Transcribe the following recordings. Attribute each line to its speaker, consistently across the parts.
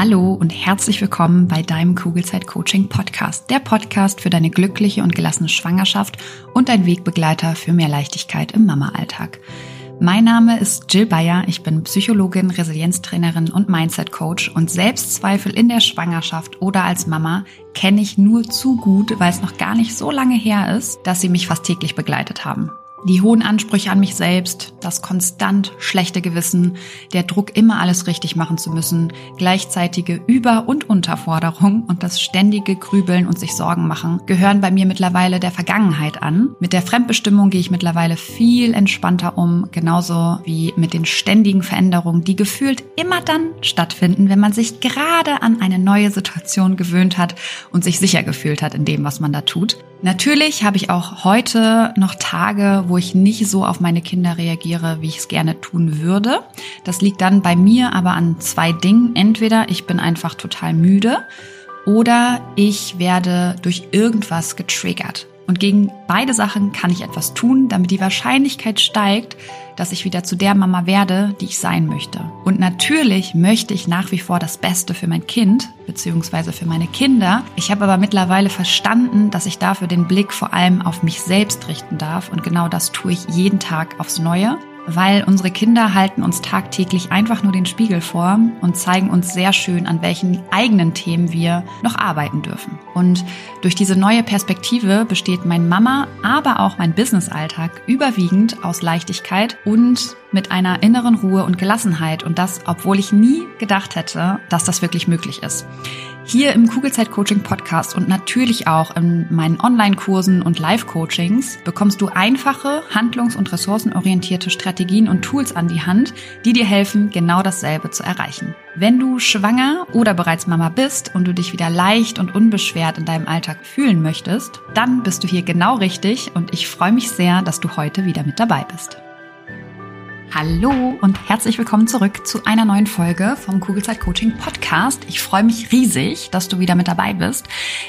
Speaker 1: Hallo und herzlich willkommen bei deinem Kugelzeit Coaching Podcast, der Podcast für deine glückliche und gelassene Schwangerschaft und dein Wegbegleiter für mehr Leichtigkeit im Mama-Alltag. Mein Name ist Jill Bayer, ich bin Psychologin, Resilienztrainerin und Mindset Coach und Selbstzweifel in der Schwangerschaft oder als Mama kenne ich nur zu gut, weil es noch gar nicht so lange her ist, dass sie mich fast täglich begleitet haben. Die hohen Ansprüche an mich selbst, das konstant schlechte Gewissen, der Druck, immer alles richtig machen zu müssen, gleichzeitige Über- und Unterforderung und das ständige Grübeln und sich Sorgen machen gehören bei mir mittlerweile der Vergangenheit an. Mit der Fremdbestimmung gehe ich mittlerweile viel entspannter um, genauso wie mit den ständigen Veränderungen, die gefühlt immer dann stattfinden, wenn man sich gerade an eine neue Situation gewöhnt hat und sich sicher gefühlt hat in dem, was man da tut. Natürlich habe ich auch heute noch Tage, wo ich nicht so auf meine Kinder reagiere, wie ich es gerne tun würde. Das liegt dann bei mir aber an zwei Dingen. Entweder ich bin einfach total müde oder ich werde durch irgendwas getriggert. Und gegen beide Sachen kann ich etwas tun, damit die Wahrscheinlichkeit steigt, dass ich wieder zu der Mama werde, die ich sein möchte. Und natürlich möchte ich nach wie vor das Beste für mein Kind bzw. für meine Kinder. Ich habe aber mittlerweile verstanden, dass ich dafür den Blick vor allem auf mich selbst richten darf. Und genau das tue ich jeden Tag aufs Neue weil unsere Kinder halten uns tagtäglich einfach nur den Spiegel vor und zeigen uns sehr schön, an welchen eigenen Themen wir noch arbeiten dürfen. Und durch diese neue Perspektive besteht mein Mama, aber auch mein Businessalltag überwiegend aus Leichtigkeit und mit einer inneren Ruhe und Gelassenheit und das, obwohl ich nie gedacht hätte, dass das wirklich möglich ist. Hier im Kugelzeit Coaching Podcast und natürlich auch in meinen Online-Kursen und Live-Coachings bekommst du einfache, handlungs- und ressourcenorientierte Strategien und Tools an die Hand, die dir helfen, genau dasselbe zu erreichen. Wenn du schwanger oder bereits Mama bist und du dich wieder leicht und unbeschwert in deinem Alltag fühlen möchtest, dann bist du hier genau richtig und ich freue mich sehr, dass du heute wieder mit dabei bist. Hallo und herzlich willkommen zurück zu einer neuen Folge vom Kugelzeit Coaching Podcast. Ich freue mich riesig, dass du wieder mit dabei bist.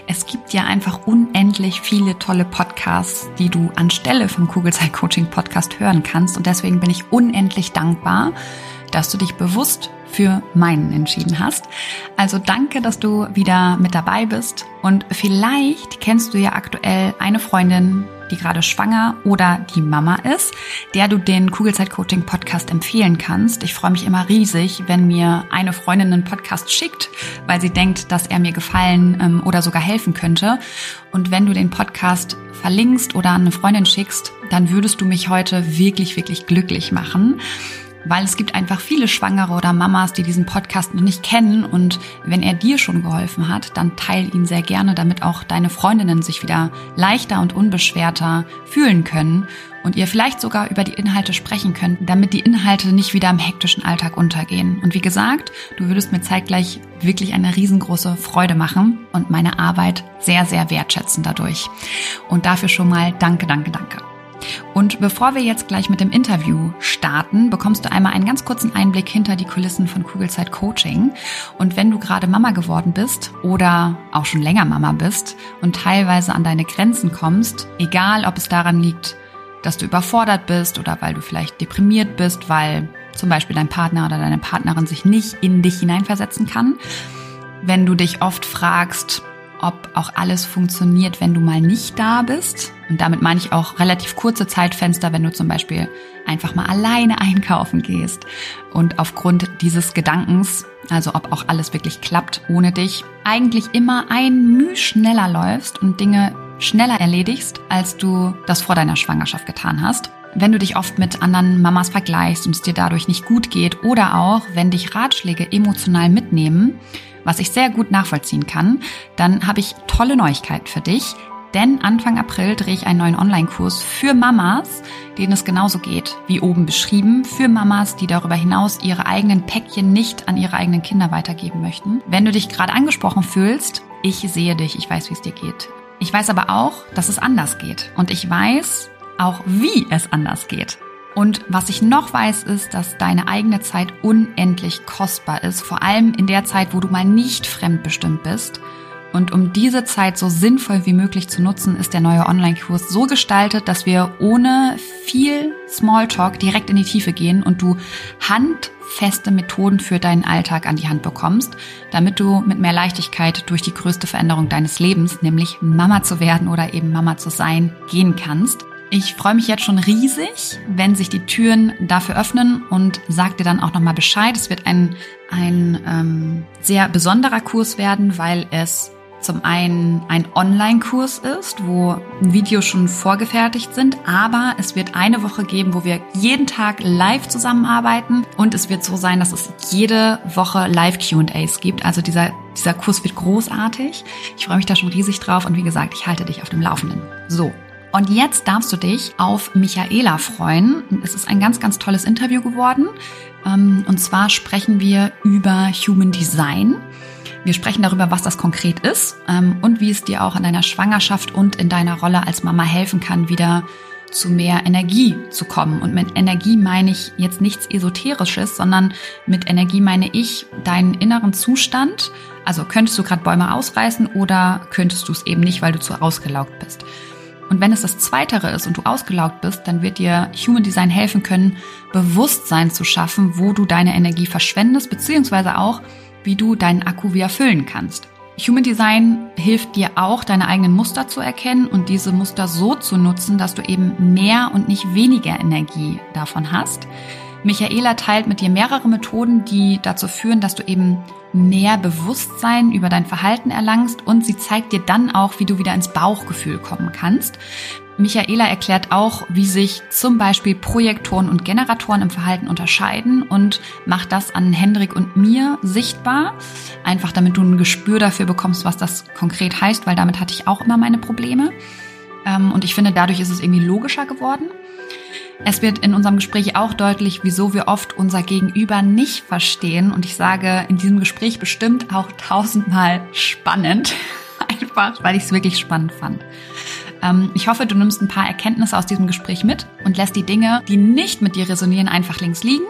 Speaker 1: Es gibt ja einfach unendlich viele tolle Podcasts, die du anstelle vom Kugelzeit Coaching Podcast hören kannst und deswegen bin ich unendlich dankbar, dass du dich bewusst für meinen entschieden hast. Also danke, dass du wieder mit dabei bist und vielleicht kennst du ja aktuell eine Freundin, die gerade schwanger oder die Mama ist, der du den Kugelzeit Coaching Podcast empfehlen kannst. Ich freue mich immer riesig, wenn mir eine Freundin einen Podcast schickt, weil sie denkt, dass er mir gefallen ähm, oder sogar helfen könnte. Und wenn du den Podcast verlinkst oder an eine Freundin schickst, dann würdest du mich heute wirklich, wirklich glücklich machen weil es gibt einfach viele Schwangere oder Mamas, die diesen Podcast noch nicht kennen und wenn er dir schon geholfen hat, dann teil ihn sehr gerne, damit auch deine Freundinnen sich wieder leichter und unbeschwerter fühlen können und ihr vielleicht sogar über die Inhalte sprechen könnt, damit die Inhalte nicht wieder im hektischen Alltag untergehen. Und wie gesagt, du würdest mir zeitgleich wirklich eine riesengroße Freude machen und meine Arbeit sehr, sehr wertschätzen dadurch. Und dafür schon mal danke, danke, danke. Und bevor wir jetzt gleich mit dem Interview starten, bekommst du einmal einen ganz kurzen Einblick hinter die Kulissen von Kugelzeit Coaching. Und wenn du gerade Mama geworden bist oder auch schon länger Mama bist und teilweise an deine Grenzen kommst, egal ob es daran liegt, dass du überfordert bist oder weil du vielleicht deprimiert bist, weil zum Beispiel dein Partner oder deine Partnerin sich nicht in dich hineinversetzen kann, wenn du dich oft fragst, ob auch alles funktioniert, wenn du mal nicht da bist. Und damit meine ich auch relativ kurze Zeitfenster, wenn du zum Beispiel einfach mal alleine einkaufen gehst. Und aufgrund dieses Gedankens, also ob auch alles wirklich klappt ohne dich, eigentlich immer ein Müh schneller läufst und Dinge schneller erledigst, als du das vor deiner Schwangerschaft getan hast. Wenn du dich oft mit anderen Mamas vergleichst und es dir dadurch nicht gut geht oder auch wenn dich Ratschläge emotional mitnehmen, was ich sehr gut nachvollziehen kann, dann habe ich tolle Neuigkeiten für dich. Denn Anfang April drehe ich einen neuen Online-Kurs für Mamas, denen es genauso geht, wie oben beschrieben, für Mamas, die darüber hinaus ihre eigenen Päckchen nicht an ihre eigenen Kinder weitergeben möchten. Wenn du dich gerade angesprochen fühlst, ich sehe dich, ich weiß, wie es dir geht. Ich weiß aber auch, dass es anders geht. Und ich weiß auch, wie es anders geht. Und was ich noch weiß, ist, dass deine eigene Zeit unendlich kostbar ist, vor allem in der Zeit, wo du mal nicht fremdbestimmt bist Und um diese Zeit so sinnvoll wie möglich zu nutzen, ist der neue Online-Kurs so gestaltet, dass wir ohne viel Smalltalk direkt in die Tiefe gehen und du handfeste Methoden für deinen Alltag an die Hand bekommst, damit du mit mehr Leichtigkeit durch die größte Veränderung deines Lebens, nämlich Mama zu werden oder eben Mama zu sein, gehen kannst. Ich freue mich jetzt schon riesig, wenn sich die Türen dafür öffnen und sag dir dann auch nochmal Bescheid. Es wird ein, ein ähm, sehr besonderer Kurs werden, weil es zum einen ein Online-Kurs ist, wo Videos schon vorgefertigt sind, aber es wird eine Woche geben, wo wir jeden Tag live zusammenarbeiten und es wird so sein, dass es jede Woche Live-QAs gibt. Also dieser, dieser Kurs wird großartig. Ich freue mich da schon riesig drauf und wie gesagt, ich halte dich auf dem Laufenden. So. Und jetzt darfst du dich auf Michaela freuen. Es ist ein ganz, ganz tolles Interview geworden. Ähm, und zwar sprechen wir über Human Design. Wir sprechen darüber, was das konkret ist ähm, und wie es dir auch in deiner Schwangerschaft und in deiner Rolle als Mama helfen kann, wieder zu mehr Energie zu kommen. Und mit Energie meine ich jetzt nichts Esoterisches, sondern mit Energie meine ich deinen inneren Zustand. Also könntest du gerade Bäume ausreißen oder könntest du es eben nicht, weil du zu ausgelaugt bist. Und wenn es das Zweitere ist und du ausgelaugt bist, dann wird dir Human Design helfen können, Bewusstsein zu schaffen, wo du deine Energie verschwendest, beziehungsweise auch, wie du deinen Akku wieder füllen kannst. Human Design hilft dir auch, deine eigenen Muster zu erkennen und diese Muster so zu nutzen, dass du eben mehr und nicht weniger Energie davon hast. Michaela teilt mit dir mehrere Methoden, die dazu führen, dass du eben mehr Bewusstsein über dein Verhalten erlangst und sie zeigt dir dann auch, wie du wieder ins Bauchgefühl kommen kannst. Michaela erklärt auch, wie sich zum Beispiel Projektoren und Generatoren im Verhalten unterscheiden und macht das an Hendrik und mir sichtbar. Einfach damit du ein Gespür dafür bekommst, was das konkret heißt, weil damit hatte ich auch immer meine Probleme. Ähm, und ich finde, dadurch ist es irgendwie logischer geworden. Es wird in unserem Gespräch auch deutlich, wieso wir oft unser Gegenüber nicht verstehen. Und ich sage in diesem Gespräch bestimmt auch tausendmal spannend. Einfach, weil ich es wirklich spannend fand. Ähm, ich hoffe, du nimmst ein paar Erkenntnisse aus diesem Gespräch mit und lässt die Dinge, die nicht mit dir resonieren, einfach links liegen.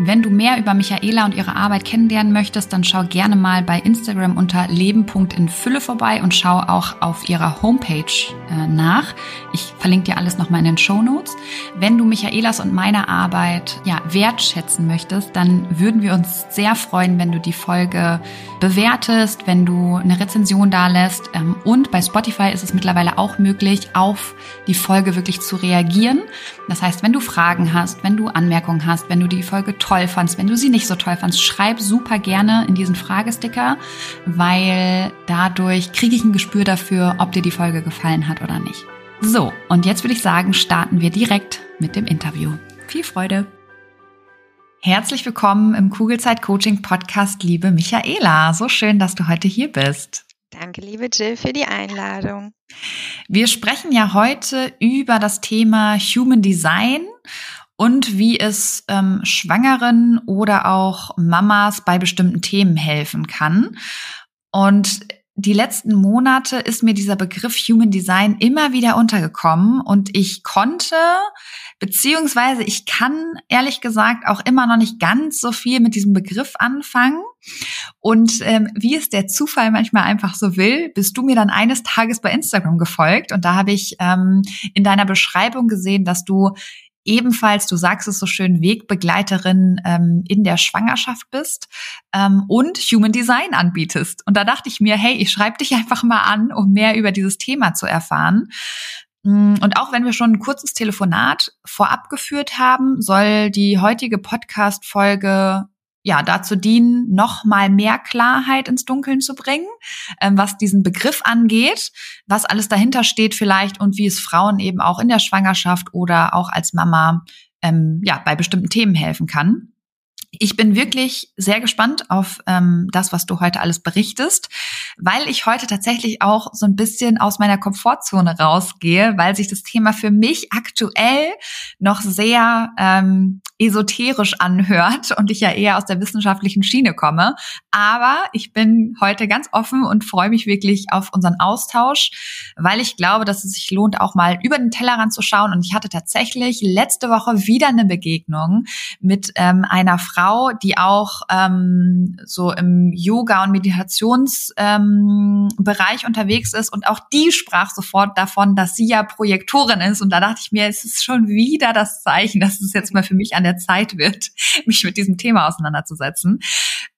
Speaker 1: Wenn du mehr über Michaela und ihre Arbeit kennenlernen möchtest, dann schau gerne mal bei Instagram unter leben.infülle vorbei und schau auch auf ihrer Homepage äh, nach. Ich verlinke dir alles nochmal in den Show Notes. Wenn du Michaelas und meine Arbeit ja, wertschätzen möchtest, dann würden wir uns sehr freuen, wenn du die Folge bewertest, wenn du eine Rezension da lässt. Ähm, und bei Spotify ist es mittlerweile auch möglich, auf die Folge wirklich zu reagieren. Das heißt, wenn du Fragen hast, wenn du Anmerkungen hast, wenn du die Folge toll fandst, wenn du sie nicht so toll fandst, schreib super gerne in diesen Fragesticker, weil dadurch kriege ich ein Gespür dafür, ob dir die Folge gefallen hat oder nicht. So, und jetzt würde ich sagen, starten wir direkt mit dem Interview. Viel Freude! Herzlich willkommen im Kugelzeit Coaching Podcast, liebe Michaela. So schön, dass du heute hier bist.
Speaker 2: Danke, liebe Jill, für die Einladung.
Speaker 1: Wir sprechen ja heute über das Thema Human Design und wie es ähm, Schwangeren oder auch Mamas bei bestimmten Themen helfen kann. Und die letzten Monate ist mir dieser Begriff Human Design immer wieder untergekommen und ich konnte, beziehungsweise ich kann ehrlich gesagt auch immer noch nicht ganz so viel mit diesem Begriff anfangen. Und ähm, wie es der Zufall manchmal einfach so will, bist du mir dann eines Tages bei Instagram gefolgt und da habe ich ähm, in deiner Beschreibung gesehen, dass du ebenfalls, du sagst es so schön, Wegbegleiterin ähm, in der Schwangerschaft bist ähm, und Human Design anbietest. Und da dachte ich mir, hey, ich schreibe dich einfach mal an, um mehr über dieses Thema zu erfahren. Mm, und auch wenn wir schon ein kurzes Telefonat vorab geführt haben, soll die heutige Podcast-Folge ja, dazu dienen, noch mal mehr Klarheit ins Dunkeln zu bringen, ähm, was diesen Begriff angeht, was alles dahinter steht vielleicht und wie es Frauen eben auch in der Schwangerschaft oder auch als Mama ähm, ja bei bestimmten Themen helfen kann. Ich bin wirklich sehr gespannt auf ähm, das, was du heute alles berichtest, weil ich heute tatsächlich auch so ein bisschen aus meiner Komfortzone rausgehe, weil sich das Thema für mich aktuell noch sehr ähm, esoterisch anhört und ich ja eher aus der wissenschaftlichen Schiene komme. Aber ich bin heute ganz offen und freue mich wirklich auf unseren Austausch, weil ich glaube, dass es sich lohnt, auch mal über den Tellerrand zu schauen. Und ich hatte tatsächlich letzte Woche wieder eine Begegnung mit ähm, einer Frau, Frau, die auch ähm, so im Yoga- und Meditationsbereich ähm, unterwegs ist und auch die sprach sofort davon, dass sie ja Projektorin ist. Und da dachte ich mir, es ist schon wieder das Zeichen, dass es jetzt mal für mich an der Zeit wird, mich mit diesem Thema auseinanderzusetzen.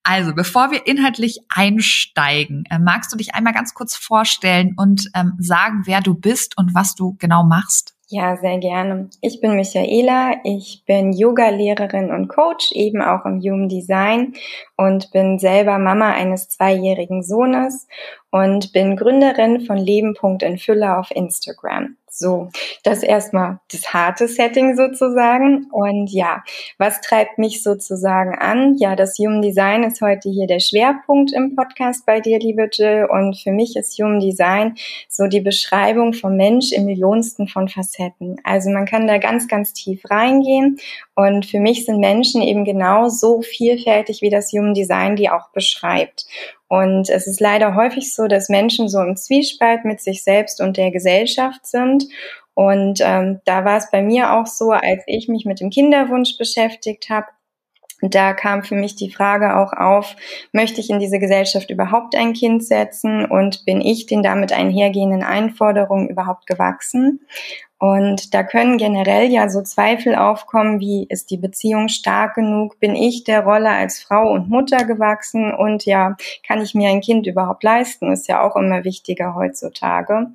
Speaker 1: Also, bevor wir inhaltlich einsteigen, äh, magst du dich einmal ganz kurz vorstellen und ähm, sagen, wer du bist und was du genau machst?
Speaker 2: Ja, sehr gerne. Ich bin Michaela, ich bin Yoga-Lehrerin und Coach, eben auch im Human Design und bin selber Mama eines zweijährigen Sohnes und bin Gründerin von Leben. in Fülle auf Instagram. So, das erstmal das harte Setting sozusagen. Und ja, was treibt mich sozusagen an? Ja, das Human Design ist heute hier der Schwerpunkt im Podcast bei dir, liebe Jill. Und für mich ist Human Design so die Beschreibung vom Mensch im Millionsten von Facetten. Also man kann da ganz, ganz tief reingehen. Und für mich sind Menschen eben genau so vielfältig, wie das Human Design die auch beschreibt. Und es ist leider häufig so, dass Menschen so im Zwiespalt mit sich selbst und der Gesellschaft sind. Und ähm, da war es bei mir auch so, als ich mich mit dem Kinderwunsch beschäftigt habe, da kam für mich die Frage auch auf, möchte ich in diese Gesellschaft überhaupt ein Kind setzen und bin ich den damit einhergehenden Einforderungen überhaupt gewachsen? Und da können generell ja so Zweifel aufkommen, wie ist die Beziehung stark genug? Bin ich der Rolle als Frau und Mutter gewachsen? Und ja, kann ich mir ein Kind überhaupt leisten? Ist ja auch immer wichtiger heutzutage.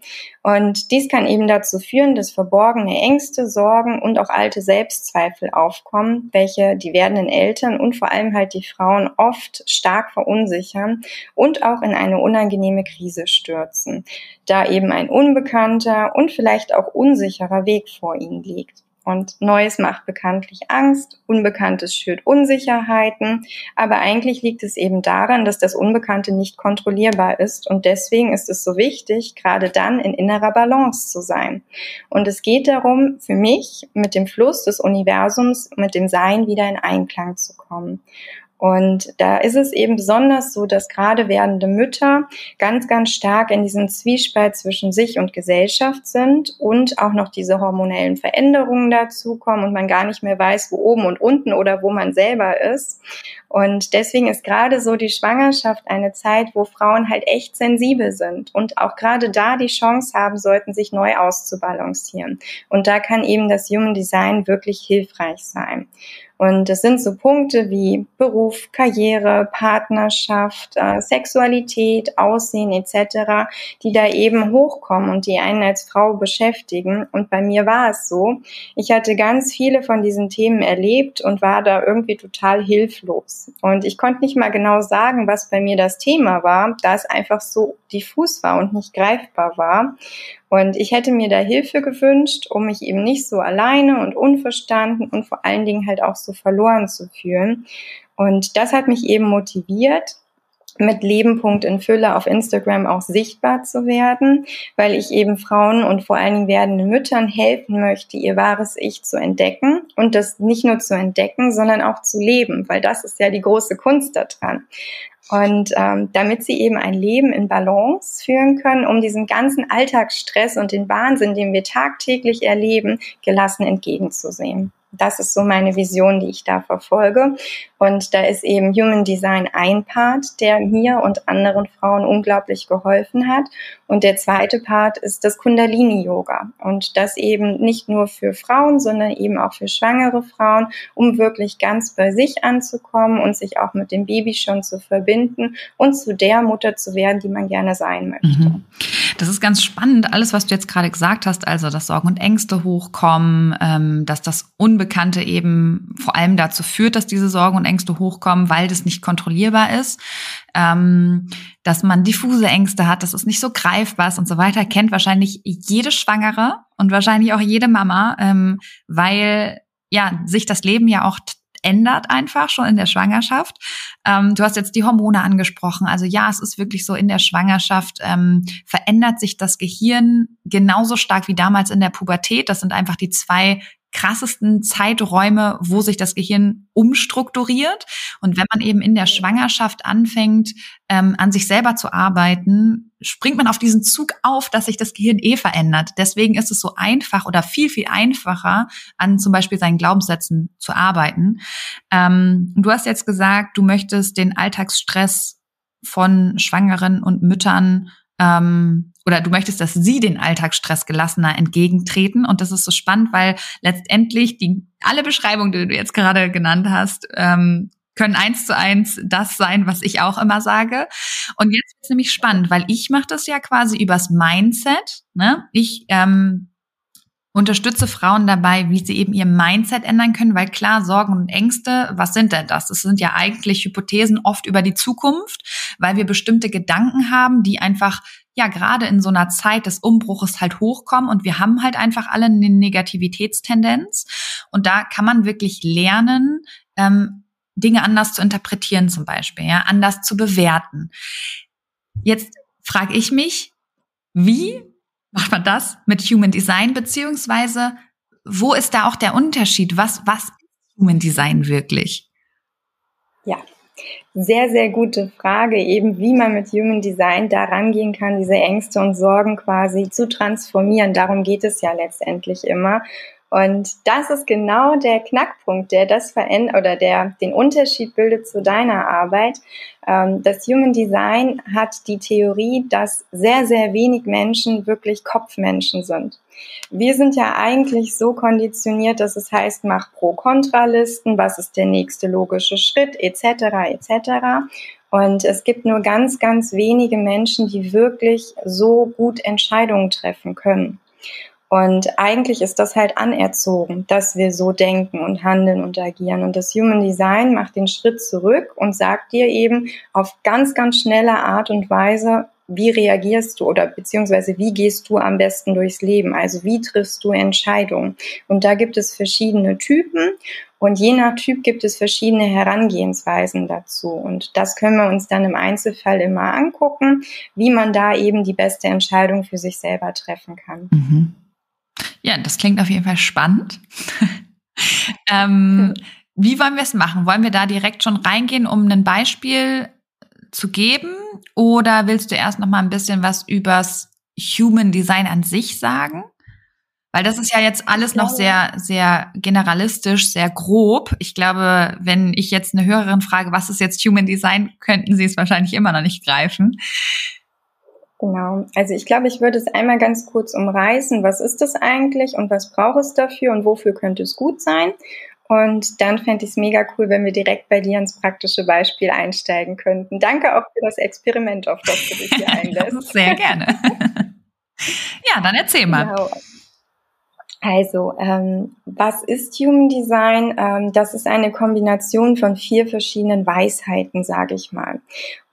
Speaker 2: Und dies kann eben dazu führen, dass verborgene Ängste, Sorgen und auch alte Selbstzweifel aufkommen, welche die werdenden Eltern und vor allem halt die Frauen oft stark verunsichern und auch in eine unangenehme Krise stürzen, da eben ein unbekannter und vielleicht auch unsicherer unsicherer Weg vor ihnen liegt. Und Neues macht bekanntlich Angst, Unbekanntes schürt Unsicherheiten, aber eigentlich liegt es eben daran, dass das Unbekannte nicht kontrollierbar ist und deswegen ist es so wichtig, gerade dann in innerer Balance zu sein. Und es geht darum, für mich mit dem Fluss des Universums, mit dem Sein wieder in Einklang zu kommen. Und da ist es eben besonders so, dass gerade werdende Mütter ganz, ganz stark in diesem Zwiespalt zwischen sich und Gesellschaft sind und auch noch diese hormonellen Veränderungen dazukommen und man gar nicht mehr weiß, wo oben und unten oder wo man selber ist. Und deswegen ist gerade so die Schwangerschaft eine Zeit, wo Frauen halt echt sensibel sind und auch gerade da die Chance haben sollten, sich neu auszubalancieren. Und da kann eben das Human Design wirklich hilfreich sein. Und das sind so Punkte wie Beruf, Karriere, Partnerschaft, äh, Sexualität, Aussehen etc., die da eben hochkommen und die einen als Frau beschäftigen. Und bei mir war es so, ich hatte ganz viele von diesen Themen erlebt und war da irgendwie total hilflos. Und ich konnte nicht mal genau sagen, was bei mir das Thema war, da es einfach so diffus war und nicht greifbar war. Und ich hätte mir da Hilfe gewünscht, um mich eben nicht so alleine und unverstanden und vor allen Dingen halt auch so verloren zu fühlen. Und das hat mich eben motiviert, mit Leben.in in Fülle auf Instagram auch sichtbar zu werden, weil ich eben Frauen und vor allen Dingen werdenden Müttern helfen möchte, ihr wahres Ich zu entdecken und das nicht nur zu entdecken, sondern auch zu leben, weil das ist ja die große Kunst daran. Und ähm, damit sie eben ein Leben in Balance führen können, um diesem ganzen Alltagsstress und den Wahnsinn, den wir tagtäglich erleben, gelassen entgegenzusehen. Das ist so meine Vision, die ich da verfolge. Und da ist eben Human Design ein Part, der mir und anderen Frauen unglaublich geholfen hat. Und der zweite Part ist das Kundalini-Yoga. Und das eben nicht nur für Frauen, sondern eben auch für schwangere Frauen, um wirklich ganz bei sich anzukommen und sich auch mit dem Baby schon zu verbinden und zu der Mutter zu werden, die man gerne sein möchte. Mhm.
Speaker 1: Das ist ganz spannend, alles, was du jetzt gerade gesagt hast, also dass Sorgen und Ängste hochkommen, ähm, dass das Unbekannte eben vor allem dazu führt, dass diese Sorgen und Ängste hochkommen, weil das nicht kontrollierbar ist, ähm, dass man diffuse Ängste hat, dass es nicht so greifbar ist und so weiter, kennt wahrscheinlich jede Schwangere und wahrscheinlich auch jede Mama, ähm, weil ja sich das Leben ja auch ändert einfach schon in der Schwangerschaft. Ähm, du hast jetzt die Hormone angesprochen. Also ja, es ist wirklich so in der Schwangerschaft ähm, verändert sich das Gehirn genauso stark wie damals in der Pubertät. Das sind einfach die zwei krassesten Zeiträume, wo sich das Gehirn umstrukturiert. Und wenn man eben in der Schwangerschaft anfängt, ähm, an sich selber zu arbeiten, springt man auf diesen Zug auf, dass sich das Gehirn eh verändert. Deswegen ist es so einfach oder viel, viel einfacher, an zum Beispiel seinen Glaubenssätzen zu arbeiten. Ähm, du hast jetzt gesagt, du möchtest den Alltagsstress von Schwangeren und Müttern ähm, oder du möchtest, dass sie den Alltagsstress gelassener entgegentreten. Und das ist so spannend, weil letztendlich die alle Beschreibungen, die du jetzt gerade genannt hast, ähm, können eins zu eins das sein, was ich auch immer sage. Und jetzt ist nämlich spannend, weil ich mache das ja quasi übers Mindset. Ne? Ich ähm, unterstütze Frauen dabei, wie sie eben ihr Mindset ändern können, weil klar, Sorgen und Ängste, was sind denn das? Das sind ja eigentlich Hypothesen oft über die Zukunft, weil wir bestimmte Gedanken haben, die einfach ja gerade in so einer Zeit des Umbruches halt hochkommen und wir haben halt einfach alle eine Negativitätstendenz und da kann man wirklich lernen, ähm, Dinge anders zu interpretieren zum Beispiel, ja, anders zu bewerten. Jetzt frage ich mich, wie macht man das mit Human Design, beziehungsweise wo ist da auch der Unterschied? Was, was ist Human Design wirklich?
Speaker 2: Ja, sehr, sehr gute Frage, eben wie man mit Human Design da rangehen kann, diese Ängste und Sorgen quasi zu transformieren. Darum geht es ja letztendlich immer. Und das ist genau der Knackpunkt, der das verändert oder der den Unterschied bildet zu deiner Arbeit. Ähm, das Human Design hat die Theorie, dass sehr, sehr wenig Menschen wirklich Kopfmenschen sind. Wir sind ja eigentlich so konditioniert, dass es heißt, mach Pro-Kontra-Listen, was ist der nächste logische Schritt, etc., etc. Und es gibt nur ganz, ganz wenige Menschen, die wirklich so gut Entscheidungen treffen können. Und eigentlich ist das halt anerzogen, dass wir so denken und handeln und agieren. Und das Human Design macht den Schritt zurück und sagt dir eben auf ganz, ganz schnelle Art und Weise, wie reagierst du oder beziehungsweise wie gehst du am besten durchs Leben? Also wie triffst du Entscheidungen? Und da gibt es verschiedene Typen und je nach Typ gibt es verschiedene Herangehensweisen dazu. Und das können wir uns dann im Einzelfall immer angucken, wie man da eben die beste Entscheidung für sich selber treffen kann.
Speaker 1: Mhm. Ja, das klingt auf jeden Fall spannend. ähm, wie wollen wir es machen? Wollen wir da direkt schon reingehen, um ein Beispiel zu geben? Oder willst du erst noch mal ein bisschen was übers Human Design an sich sagen? Weil das ist ja jetzt alles noch sehr, sehr generalistisch, sehr grob. Ich glaube, wenn ich jetzt eine Hörerin frage, was ist jetzt Human Design, könnten sie es wahrscheinlich immer noch nicht greifen.
Speaker 2: Genau. Also ich glaube, ich würde es einmal ganz kurz umreißen. Was ist das eigentlich und was braucht es dafür und wofür könnte es gut sein? Und dann fände ich es mega cool, wenn wir direkt bei dir ins praktische Beispiel einsteigen könnten. Danke auch für das Experiment, auf das du dich hier einlässt.
Speaker 1: Sehr gerne. ja, dann erzähl mal. Genau.
Speaker 2: Also, ähm, was ist Human Design? Ähm, das ist eine Kombination von vier verschiedenen Weisheiten, sage ich mal.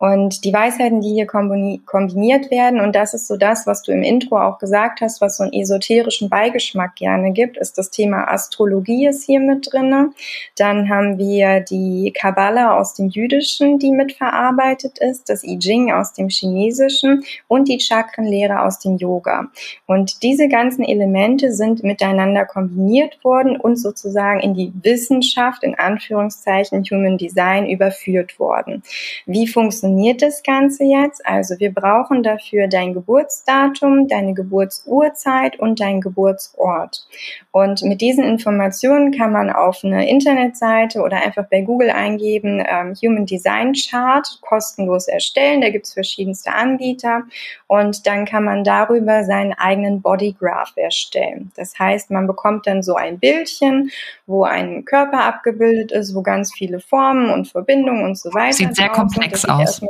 Speaker 2: Und die Weisheiten, die hier kombiniert werden, und das ist so das, was du im Intro auch gesagt hast, was so einen esoterischen Beigeschmack gerne gibt, ist das Thema Astrologie ist hier mit drinne. Dann haben wir die Kabbala aus dem Jüdischen, die mitverarbeitet ist, das I Ching aus dem Chinesischen und die Chakrenlehre aus dem Yoga. Und diese ganzen Elemente sind miteinander kombiniert worden und sozusagen in die Wissenschaft, in Anführungszeichen Human Design überführt worden. Wie funktioniert das Ganze jetzt? Also wir brauchen dafür dein Geburtsdatum, deine Geburtsurzeit und dein Geburtsort. Und mit diesen Informationen kann man auf eine Internetseite oder einfach bei Google eingeben, ähm, Human Design Chart, kostenlos erstellen. Da gibt's verschiedenste Anbieter. Und dann kann man darüber seinen eigenen Bodygraph erstellen. Das heißt, man bekommt dann so ein Bildchen, wo ein Körper abgebildet ist, wo ganz viele Formen und Verbindungen und so weiter.
Speaker 1: Sieht sehr komplex aus.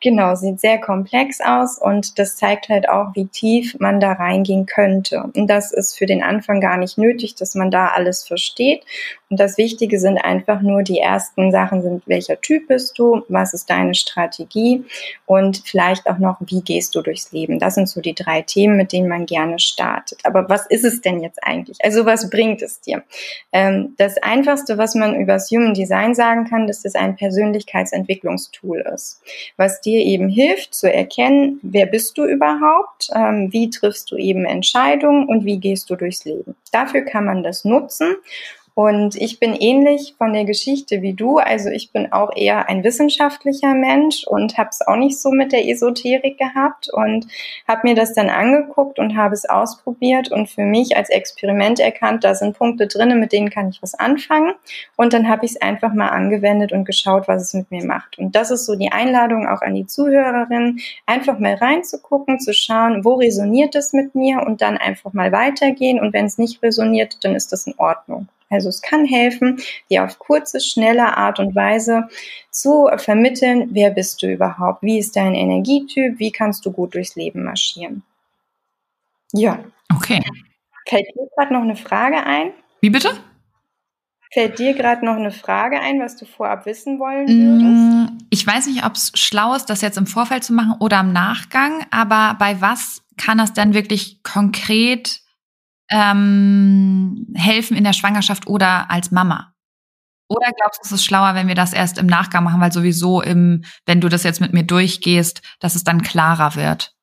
Speaker 2: Genau, sieht sehr komplex aus und das zeigt halt auch, wie tief man da reingehen könnte. Und das ist für den Anfang gar nicht nötig, dass man da alles versteht. Und das Wichtige sind einfach nur die ersten Sachen sind, welcher Typ bist du, was ist deine Strategie und vielleicht auch noch, wie gehst du durchs Leben. Das sind so die drei Themen, mit denen man gerne startet. Aber was ist es denn jetzt eigentlich? Also was bringt es dir? Ähm, das Einfachste, was man über das Human Design sagen kann, dass es ein Persönlichkeitsentwicklungstool ist, was dir eben hilft zu erkennen, wer bist du überhaupt, ähm, wie triffst du eben Entscheidungen und wie gehst du durchs Leben. Dafür kann man das nutzen Und ich bin ähnlich von der Geschichte wie du. Also ich bin auch eher ein wissenschaftlicher Mensch und habe es auch nicht so mit der Esoterik gehabt und habe mir das dann angeguckt und habe es ausprobiert und für mich als Experiment erkannt, da sind Punkte drin, mit denen kann ich was anfangen. Und dann habe ich es einfach mal angewendet und geschaut, was es mit mir macht. Und das ist so die Einladung auch an die Zuhörerinnen, einfach mal reinzugucken, zu schauen, wo resoniert es mit mir und dann einfach mal weitergehen. Und wenn es nicht resoniert, dann ist das in Ordnung. Also es kann helfen, dir auf kurze, schnelle Art und Weise zu vermitteln, wer bist du überhaupt, wie ist dein Energietyp, wie kannst du gut durchs Leben marschieren. Ja.
Speaker 1: Okay.
Speaker 2: Fällt dir gerade noch eine Frage ein?
Speaker 1: Wie bitte?
Speaker 2: Fällt dir gerade noch eine Frage ein, was du vorab wissen wollen würdest?
Speaker 1: Mm, ich weiß nicht, ob es schlau ist, das jetzt im Vorfeld zu machen oder im Nachgang, aber bei was kann das dann wirklich konkret ähm, helfen in der Schwangerschaft oder als Mama? Oder glaubst du, es ist schlauer, wenn wir das erst im Nachgang machen, weil sowieso im, wenn du das jetzt mit mir durchgehst, dass es dann klarer wird?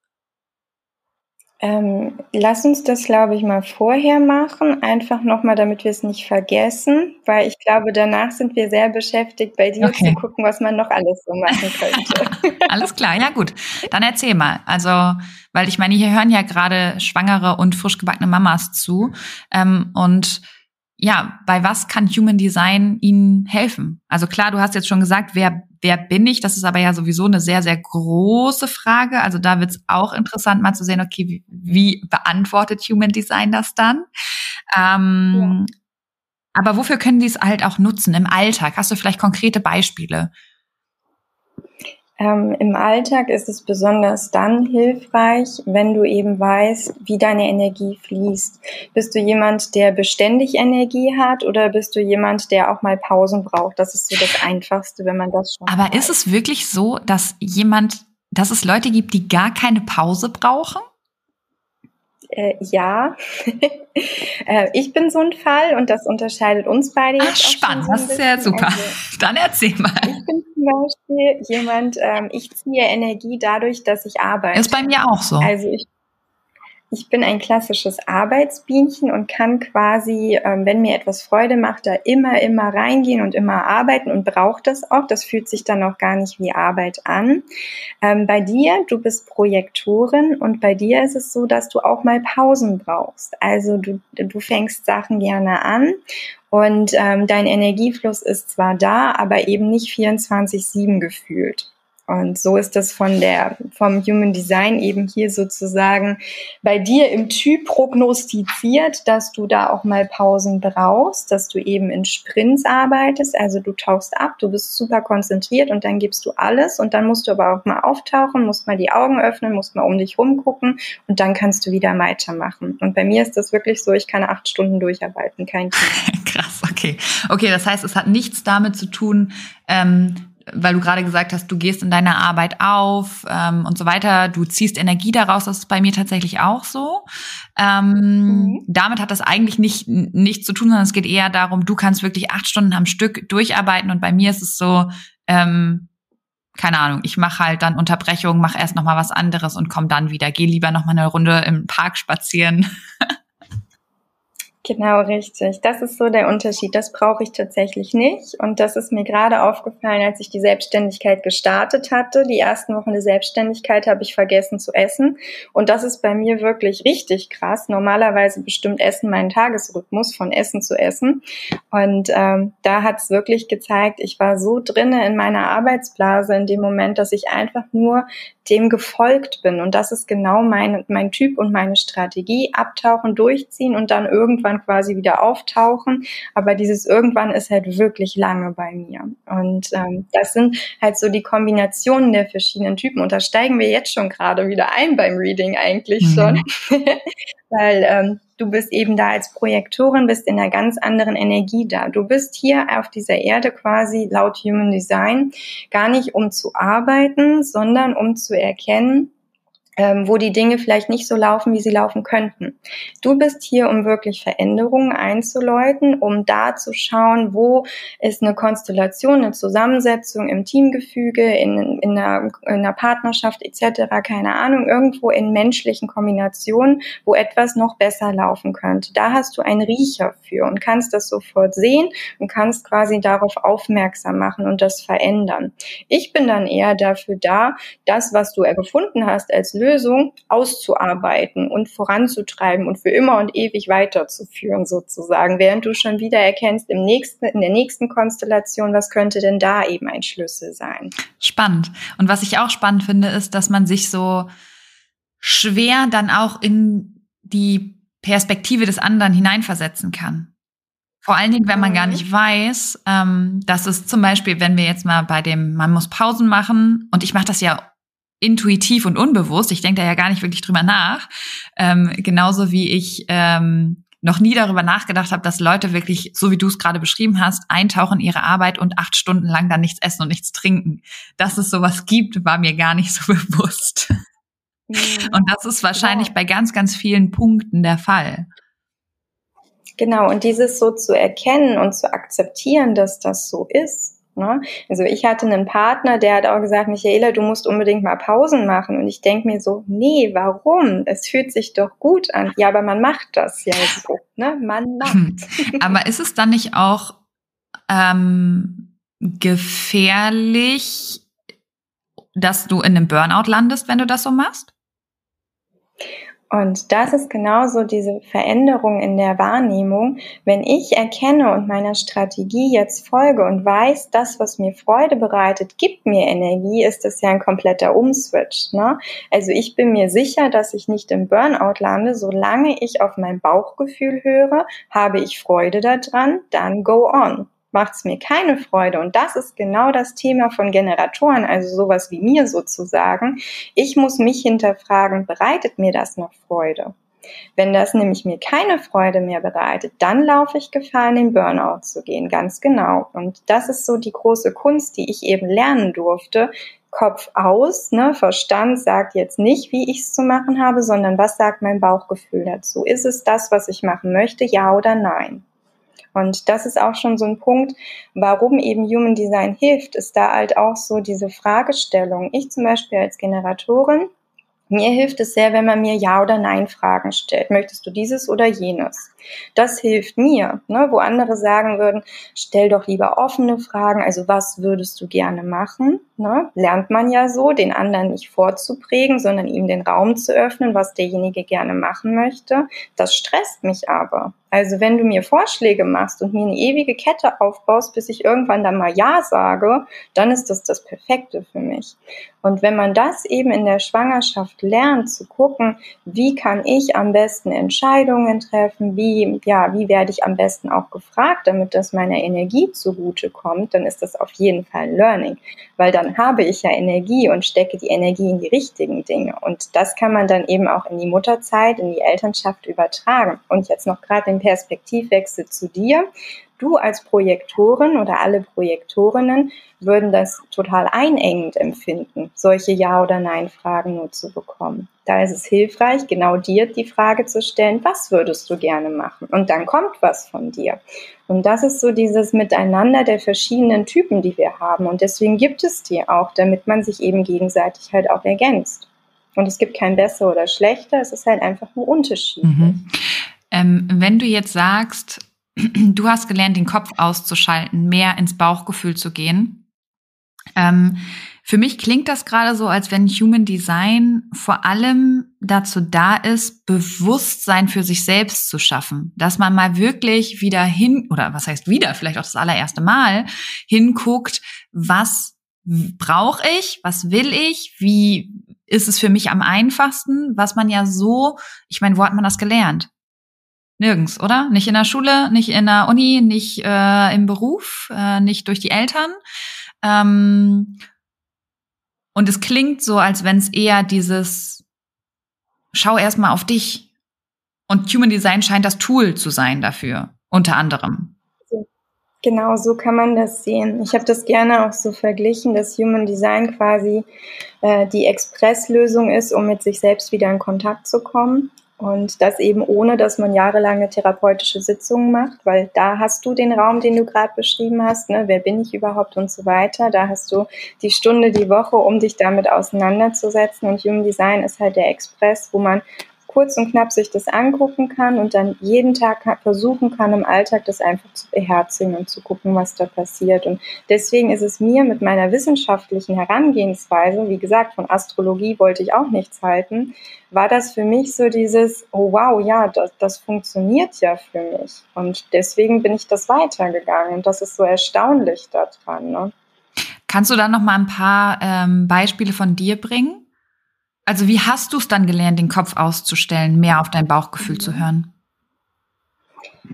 Speaker 2: Ähm, lass uns das, glaube ich, mal vorher machen, einfach nochmal, damit wir es nicht vergessen, weil ich glaube, danach sind wir sehr beschäftigt, bei dir okay. zu gucken, was man noch alles so machen könnte.
Speaker 1: alles klar, ja gut. Dann erzähl mal. Also, weil ich meine, hier hören ja gerade schwangere und frisch gebackene Mamas zu. Ähm, und ja, bei was kann Human Design Ihnen helfen? Also klar, du hast jetzt schon gesagt, wer, wer bin ich? Das ist aber ja sowieso eine sehr, sehr große Frage. Also da wird es auch interessant, mal zu sehen, okay, wie, wie beantwortet Human Design das dann? Ähm, ja. Aber wofür können die es halt auch nutzen im Alltag? Hast du vielleicht konkrete Beispiele?
Speaker 2: Ähm, Im Alltag ist es besonders dann hilfreich, wenn du eben weißt, wie deine Energie fließt. Bist du jemand, der beständig Energie hat oder bist du jemand, der auch mal Pausen braucht? Das ist so das Einfachste, wenn man das schon.
Speaker 1: Aber weiß. ist es wirklich so, dass jemand, dass es Leute gibt, die gar keine Pause brauchen?
Speaker 2: Äh, ja, äh, ich bin so ein Fall und das unterscheidet uns beide
Speaker 1: Ach, jetzt. spannend, das ist ja super. Also, Dann erzähl mal.
Speaker 2: Ich bin zum Beispiel jemand, ähm, ich ziehe Energie dadurch, dass ich arbeite.
Speaker 1: Ist bei mir auch so.
Speaker 2: Also ich ich bin ein klassisches Arbeitsbienchen und kann quasi, ähm, wenn mir etwas Freude macht, da immer, immer reingehen und immer arbeiten und brauche das auch. Das fühlt sich dann auch gar nicht wie Arbeit an. Ähm, bei dir, du bist Projektorin und bei dir ist es so, dass du auch mal Pausen brauchst. Also du, du fängst Sachen gerne an und ähm, dein Energiefluss ist zwar da, aber eben nicht 24-7 gefühlt. Und so ist das von der, vom Human Design eben hier sozusagen bei dir im Typ prognostiziert, dass du da auch mal Pausen brauchst, dass du eben in Sprints arbeitest. Also du tauchst ab, du bist super konzentriert und dann gibst du alles und dann musst du aber auch mal auftauchen, musst mal die Augen öffnen, musst mal um dich rumgucken und dann kannst du wieder weitermachen. Und bei mir ist das wirklich so, ich kann acht Stunden durcharbeiten, kein Thema.
Speaker 1: Krass, okay. Okay, das heißt, es hat nichts damit zu tun, ähm, weil du gerade gesagt hast, du gehst in deiner Arbeit auf ähm, und so weiter, du ziehst Energie daraus, das ist bei mir tatsächlich auch so. Ähm, mhm. Damit hat das eigentlich nicht nichts zu tun, sondern es geht eher darum, du kannst wirklich acht Stunden am Stück durcharbeiten und bei mir ist es so, ähm, keine Ahnung, ich mache halt dann Unterbrechung, mache erst noch mal was anderes und komme dann wieder. Geh lieber noch mal eine Runde im Park spazieren.
Speaker 2: Genau, richtig. Das ist so der Unterschied. Das brauche ich tatsächlich nicht. Und das ist mir gerade aufgefallen, als ich die Selbstständigkeit gestartet hatte. Die ersten Wochen der Selbstständigkeit habe ich vergessen zu essen. Und das ist bei mir wirklich richtig krass. Normalerweise bestimmt Essen meinen Tagesrhythmus von Essen zu Essen. Und ähm, da hat es wirklich gezeigt, ich war so drinne in meiner Arbeitsblase in dem Moment, dass ich einfach nur dem gefolgt bin. Und das ist genau mein, mein Typ und meine Strategie. Abtauchen, durchziehen und dann irgendwann quasi wieder auftauchen. Aber dieses irgendwann ist halt wirklich lange bei mir. Und ähm, das sind halt so die Kombinationen der verschiedenen Typen. Und da steigen wir jetzt schon gerade wieder ein beim Reading eigentlich mhm. schon. Weil ähm, du bist eben da als Projektorin, bist in einer ganz anderen Energie da. Du bist hier auf dieser Erde quasi laut Human Design gar nicht um zu arbeiten, sondern um zu erkennen, ähm, wo die Dinge vielleicht nicht so laufen, wie sie laufen könnten. Du bist hier, um wirklich Veränderungen einzuläuten, um da zu schauen, wo ist eine Konstellation, eine Zusammensetzung im Teamgefüge, in, in, einer, in einer Partnerschaft etc., keine Ahnung, irgendwo in menschlichen Kombinationen, wo etwas noch besser laufen könnte. Da hast du einen Riecher für und kannst das sofort sehen und kannst quasi darauf aufmerksam machen und das verändern. Ich bin dann eher dafür da, das, was du gefunden hast als Lösung, Lösung auszuarbeiten und voranzutreiben und für immer und ewig weiterzuführen sozusagen, während du schon wieder erkennst im nächsten, in der nächsten Konstellation, was könnte denn da eben ein Schlüssel sein.
Speaker 1: Spannend. Und was ich auch spannend finde, ist, dass man sich so schwer dann auch in die Perspektive des anderen hineinversetzen kann. Vor allen Dingen, wenn man gar mhm. nicht weiß, ähm, dass es zum Beispiel, wenn wir jetzt mal bei dem, man muss Pausen machen, und ich mache das ja intuitiv und unbewusst. Ich denke da ja gar nicht wirklich drüber nach. Ähm, genauso wie ich ähm, noch nie darüber nachgedacht habe, dass Leute wirklich, so wie du es gerade beschrieben hast, eintauchen in ihre Arbeit und acht Stunden lang dann nichts essen und nichts trinken. Dass es sowas gibt, war mir gar nicht so bewusst. Mhm. Und das ist wahrscheinlich ja. bei ganz, ganz vielen Punkten der Fall.
Speaker 2: Genau, und dieses so zu erkennen und zu akzeptieren, dass das so ist, Ne? Also ich hatte einen Partner, der hat auch gesagt, Michaela, du musst unbedingt mal Pausen machen. Und ich denke mir so, nee, warum? Es fühlt sich doch gut an. Ja, aber man macht das ja so. Ne? Man macht. Hm.
Speaker 1: Aber ist es dann nicht auch ähm, gefährlich, dass du in einem Burnout landest, wenn du das so machst?
Speaker 2: Und das ist genauso diese Veränderung in der Wahrnehmung. Wenn ich erkenne und meiner Strategie jetzt folge und weiß, das, was mir Freude bereitet, gibt mir Energie, ist das ja ein kompletter Umswitch. Ne? Also ich bin mir sicher, dass ich nicht im Burnout lande, solange ich auf mein Bauchgefühl höre, habe ich Freude daran, dann go on macht es mir keine Freude. Und das ist genau das Thema von Generatoren, also sowas wie mir sozusagen. Ich muss mich hinterfragen, bereitet mir das noch Freude? Wenn das nämlich mir keine Freude mehr bereitet, dann laufe ich Gefahr, in den Burnout zu gehen, ganz genau. Und das ist so die große Kunst, die ich eben lernen durfte. Kopf aus, ne? Verstand sagt jetzt nicht, wie ich es zu machen habe, sondern was sagt mein Bauchgefühl dazu? Ist es das, was ich machen möchte, ja oder nein? Und das ist auch schon so ein Punkt, warum eben Human Design hilft, ist da halt auch so diese Fragestellung. Ich zum Beispiel als Generatorin, mir hilft es sehr, wenn man mir Ja oder Nein Fragen stellt. Möchtest du dieses oder jenes? Das hilft mir, ne? wo andere sagen würden, stell doch lieber offene Fragen, also was würdest du gerne machen? Ne? Lernt man ja so, den anderen nicht vorzuprägen, sondern ihm den Raum zu öffnen, was derjenige gerne machen möchte. Das stresst mich aber. Also wenn du mir Vorschläge machst und mir eine ewige Kette aufbaust, bis ich irgendwann dann mal Ja sage, dann ist das das Perfekte für mich. Und wenn man das eben in der Schwangerschaft lernt, zu gucken, wie kann ich am besten Entscheidungen treffen, wie wie, ja, wie werde ich am besten auch gefragt, damit das meiner Energie zugute kommt, dann ist das auf jeden Fall ein Learning, weil dann habe ich ja Energie und stecke die Energie in die richtigen Dinge und das kann man dann eben auch in die Mutterzeit, in die Elternschaft übertragen. Und jetzt noch gerade den Perspektivwechsel zu dir. Du als Projektorin oder alle Projektorinnen würden das total einengend empfinden, solche Ja- oder Nein-Fragen nur zu bekommen. Da ist es hilfreich, genau dir die Frage zu stellen, was würdest du gerne machen? Und dann kommt was von dir. Und das ist so dieses Miteinander der verschiedenen Typen, die wir haben. Und deswegen gibt es die auch, damit man sich eben gegenseitig halt auch ergänzt. Und es gibt kein besser oder schlechter, es ist halt einfach nur Unterschied. Mhm.
Speaker 1: Ähm, wenn du jetzt sagst, du hast gelernt, den Kopf auszuschalten, mehr ins Bauchgefühl zu gehen. Ähm, für mich klingt das gerade so, als wenn Human Design vor allem dazu da ist, Bewusstsein für sich selbst zu schaffen. Dass man mal wirklich wieder hin, oder was heißt wieder, vielleicht auch das allererste Mal, hinguckt, was brauche ich, was will ich, wie ist es für mich am einfachsten, was man ja so, ich meine, wo hat man das gelernt? Nirgends, oder? Nicht in der Schule, nicht in der Uni, nicht äh, im Beruf, äh, nicht durch die Eltern. Ähm, und es klingt so, als wenn es eher dieses Schau erstmal auf dich. Und Human Design scheint das Tool zu sein dafür, unter anderem.
Speaker 2: Genau, so kann man das sehen. Ich habe das gerne auch so verglichen, dass Human Design quasi äh, die Expresslösung ist, um mit sich selbst wieder in Kontakt zu kommen. Und das eben ohne, dass man jahrelange therapeutische Sitzungen macht, weil da hast du den Raum, den du gerade beschrieben hast, ne? wer bin ich überhaupt und so weiter. Da hast du die Stunde die Woche, um dich damit auseinanderzusetzen. Und Human Design ist halt der Express, wo man kurz und knapp sich das angucken kann und dann jeden Tag versuchen kann, im Alltag das einfach zu beherzigen und zu gucken, was da passiert. Und deswegen ist es mir mit meiner wissenschaftlichen Herangehensweise, wie gesagt, von Astrologie wollte ich auch nichts halten, war das für mich so dieses, oh wow, ja, das, das funktioniert ja für mich. Und deswegen bin ich das weitergegangen. Und das ist so erstaunlich daran. Ne?
Speaker 1: Kannst du da noch mal ein paar ähm, Beispiele von dir bringen? Also wie hast du es dann gelernt, den Kopf auszustellen, mehr auf dein Bauchgefühl zu hören?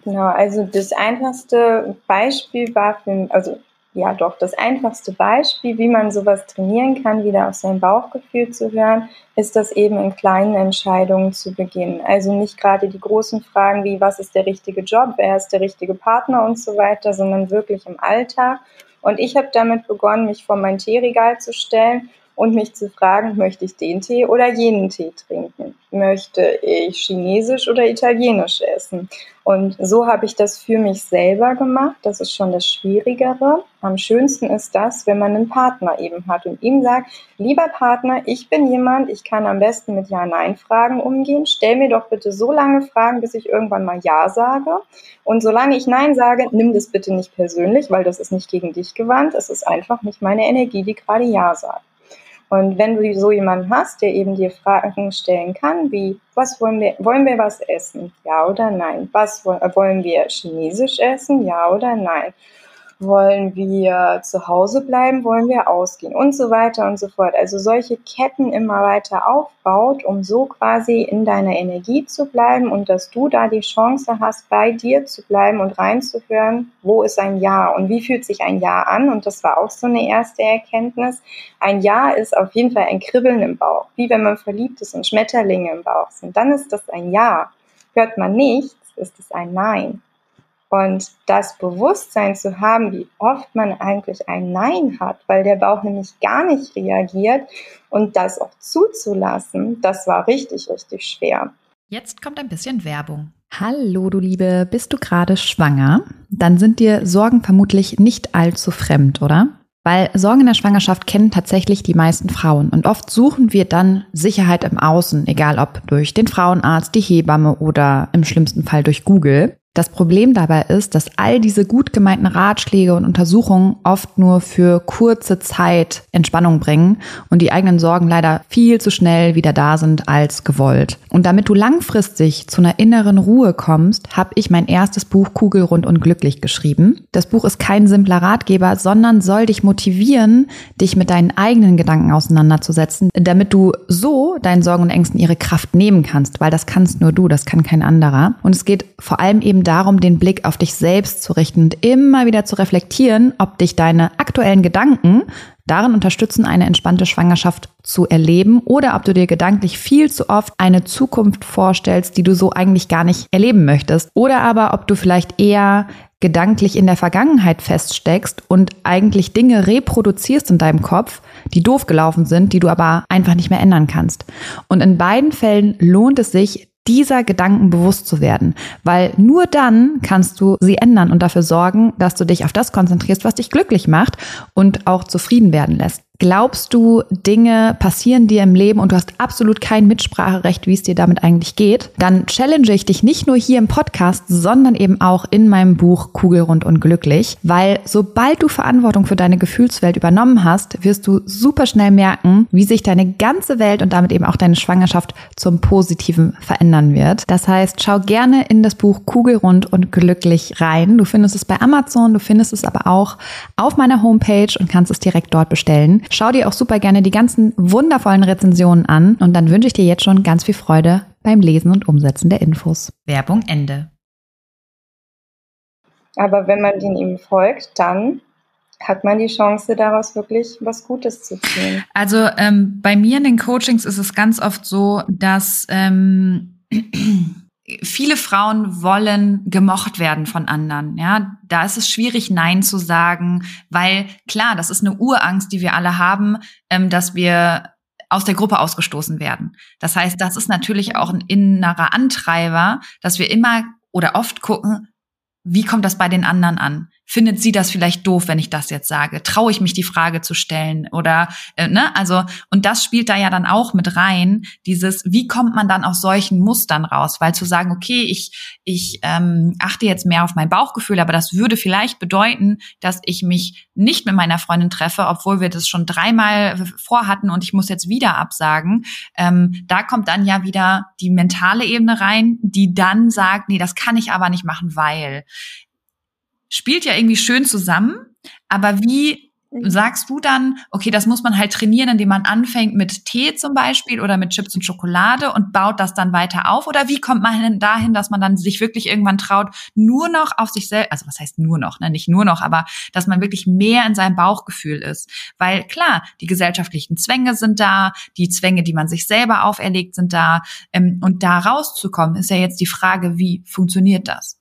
Speaker 2: Genau, also das einfachste Beispiel war für, also ja doch, das einfachste Beispiel, wie man sowas trainieren kann, wieder auf sein Bauchgefühl zu hören, ist das eben in kleinen Entscheidungen zu beginnen. Also nicht gerade die großen Fragen wie, was ist der richtige Job, wer ist der richtige Partner und so weiter, sondern wirklich im Alltag. Und ich habe damit begonnen, mich vor mein Teeregal zu stellen und mich zu fragen, möchte ich den Tee oder jenen Tee trinken? Möchte ich chinesisch oder italienisch essen? Und so habe ich das für mich selber gemacht. Das ist schon das Schwierigere. Am schönsten ist das, wenn man einen Partner eben hat und ihm sagt, lieber Partner, ich bin jemand, ich kann am besten mit Ja-Nein-Fragen umgehen. Stell mir doch bitte so lange Fragen, bis ich irgendwann mal Ja sage. Und solange ich Nein sage, nimm das bitte nicht persönlich, weil das ist nicht gegen dich gewandt. Es ist einfach nicht meine Energie, die gerade Ja sagt. Und wenn du so jemanden hast, der eben dir Fragen stellen kann, wie, was wollen wir, wollen wir was essen? Ja oder nein? Was wollen wir chinesisch essen? Ja oder nein? Wollen wir zu Hause bleiben? Wollen wir ausgehen? Und so weiter und so fort. Also solche Ketten immer weiter aufbaut, um so quasi in deiner Energie zu bleiben und dass du da die Chance hast, bei dir zu bleiben und reinzuhören, wo ist ein Ja und wie fühlt sich ein Ja an? Und das war auch so eine erste Erkenntnis. Ein Ja ist auf jeden Fall ein Kribbeln im Bauch, wie wenn man verliebt ist und Schmetterlinge im Bauch sind. Dann ist das ein Ja. Hört man nichts, ist es ein Nein. Und das Bewusstsein zu haben, wie oft man eigentlich ein Nein hat, weil der Bauch nämlich gar nicht reagiert und das auch zuzulassen, das war richtig, richtig schwer.
Speaker 1: Jetzt kommt ein bisschen Werbung. Hallo, du Liebe, bist du gerade schwanger? Dann sind dir Sorgen vermutlich nicht allzu fremd, oder? Weil Sorgen in der Schwangerschaft kennen tatsächlich die meisten Frauen und oft suchen wir dann Sicherheit im Außen, egal ob durch den Frauenarzt, die Hebamme oder im schlimmsten Fall durch Google. Das Problem dabei ist, dass all diese gut gemeinten Ratschläge und Untersuchungen oft nur für kurze Zeit Entspannung bringen und die eigenen Sorgen leider viel zu schnell wieder da sind als gewollt. Und damit du langfristig zu einer inneren Ruhe kommst, habe ich mein erstes Buch Kugelrund und glücklich geschrieben. Das Buch ist kein simpler Ratgeber, sondern soll dich motivieren, dich mit deinen eigenen Gedanken auseinanderzusetzen, damit du so deinen Sorgen und Ängsten ihre Kraft nehmen kannst, weil das kannst nur du, das kann kein anderer. Und es geht vor allem eben darum, den Blick auf dich selbst zu richten und immer wieder zu reflektieren, ob dich deine aktuellen Gedanken darin unterstützen, eine entspannte Schwangerschaft zu erleben oder ob du dir gedanklich viel zu oft eine Zukunft vorstellst, die du so eigentlich gar nicht erleben möchtest. Oder aber ob du vielleicht eher gedanklich in der Vergangenheit feststeckst und eigentlich Dinge reproduzierst in deinem Kopf, die doof gelaufen sind, die du aber einfach nicht mehr ändern kannst. Und in beiden Fällen lohnt es sich, dieser Gedanken bewusst zu werden, weil nur dann kannst du sie ändern und dafür sorgen, dass du dich auf das konzentrierst, was dich glücklich macht und auch zufrieden werden lässt. Glaubst du, Dinge passieren dir im Leben und du hast absolut kein Mitspracherecht, wie es dir damit eigentlich geht? Dann challenge ich dich nicht nur hier im Podcast, sondern eben auch in meinem Buch Kugelrund und glücklich, weil sobald du Verantwortung für deine Gefühlswelt übernommen hast, wirst du super schnell merken, wie sich deine ganze Welt und damit eben auch deine Schwangerschaft zum Positiven verändern wird. Das heißt, schau gerne in das Buch Kugelrund und glücklich rein. Du findest es bei Amazon, du findest es aber auch auf meiner Homepage und kannst es direkt dort bestellen. Schau dir auch super gerne die ganzen wundervollen Rezensionen an und dann wünsche ich dir jetzt schon ganz viel Freude beim Lesen und Umsetzen der Infos. Werbung Ende.
Speaker 2: Aber wenn man den ihm folgt, dann hat man die Chance, daraus wirklich was Gutes zu ziehen.
Speaker 1: Also ähm, bei mir in den Coachings ist es ganz oft so, dass ähm, viele Frauen wollen gemocht werden von anderen. Ja, da ist es schwierig, Nein zu sagen, weil klar, das ist eine Urangst, die wir alle haben, ähm, dass wir aus der Gruppe ausgestoßen werden. Das heißt, das ist natürlich auch ein innerer Antreiber, dass wir immer oder oft gucken, wie kommt das bei den anderen an? Findet sie das vielleicht doof, wenn ich das jetzt sage? Traue ich mich, die Frage zu stellen? Oder, äh, ne, also, und das spielt da ja dann auch mit rein, dieses, wie kommt man dann aus solchen Mustern raus? Weil zu sagen, okay, ich, ich ähm, achte jetzt mehr auf mein Bauchgefühl, aber das würde vielleicht bedeuten, dass ich mich nicht mit meiner Freundin treffe, obwohl wir das schon dreimal vorhatten und ich muss jetzt wieder absagen. Ähm, da kommt dann ja wieder die mentale Ebene rein, die dann sagt, nee, das kann ich aber nicht machen, weil spielt ja irgendwie schön zusammen, aber wie mhm. sagst du dann, okay, das muss man halt trainieren, indem man anfängt mit Tee zum Beispiel oder mit Chips und Schokolade und baut das dann weiter auf? Oder wie kommt man denn dahin, dass man dann sich wirklich irgendwann traut, nur noch auf sich selbst, also was heißt nur noch, ne? nicht nur noch, aber dass man wirklich mehr in seinem Bauchgefühl ist? Weil klar, die gesellschaftlichen Zwänge sind da, die Zwänge, die man sich selber auferlegt, sind da. Ähm, und da rauszukommen, ist ja jetzt die Frage, wie funktioniert das?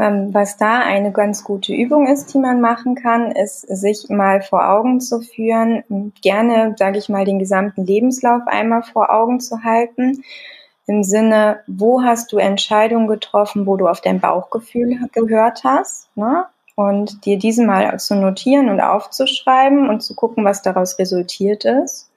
Speaker 2: Ähm, was da eine ganz gute Übung ist, die man machen kann, ist, sich mal vor Augen zu führen, gerne, sage ich mal, den gesamten Lebenslauf einmal vor Augen zu halten. Im Sinne, wo hast du Entscheidungen getroffen, wo du auf dein Bauchgefühl gehört hast? Ne? Und dir diese mal zu notieren und aufzuschreiben und zu gucken, was daraus resultiert ist.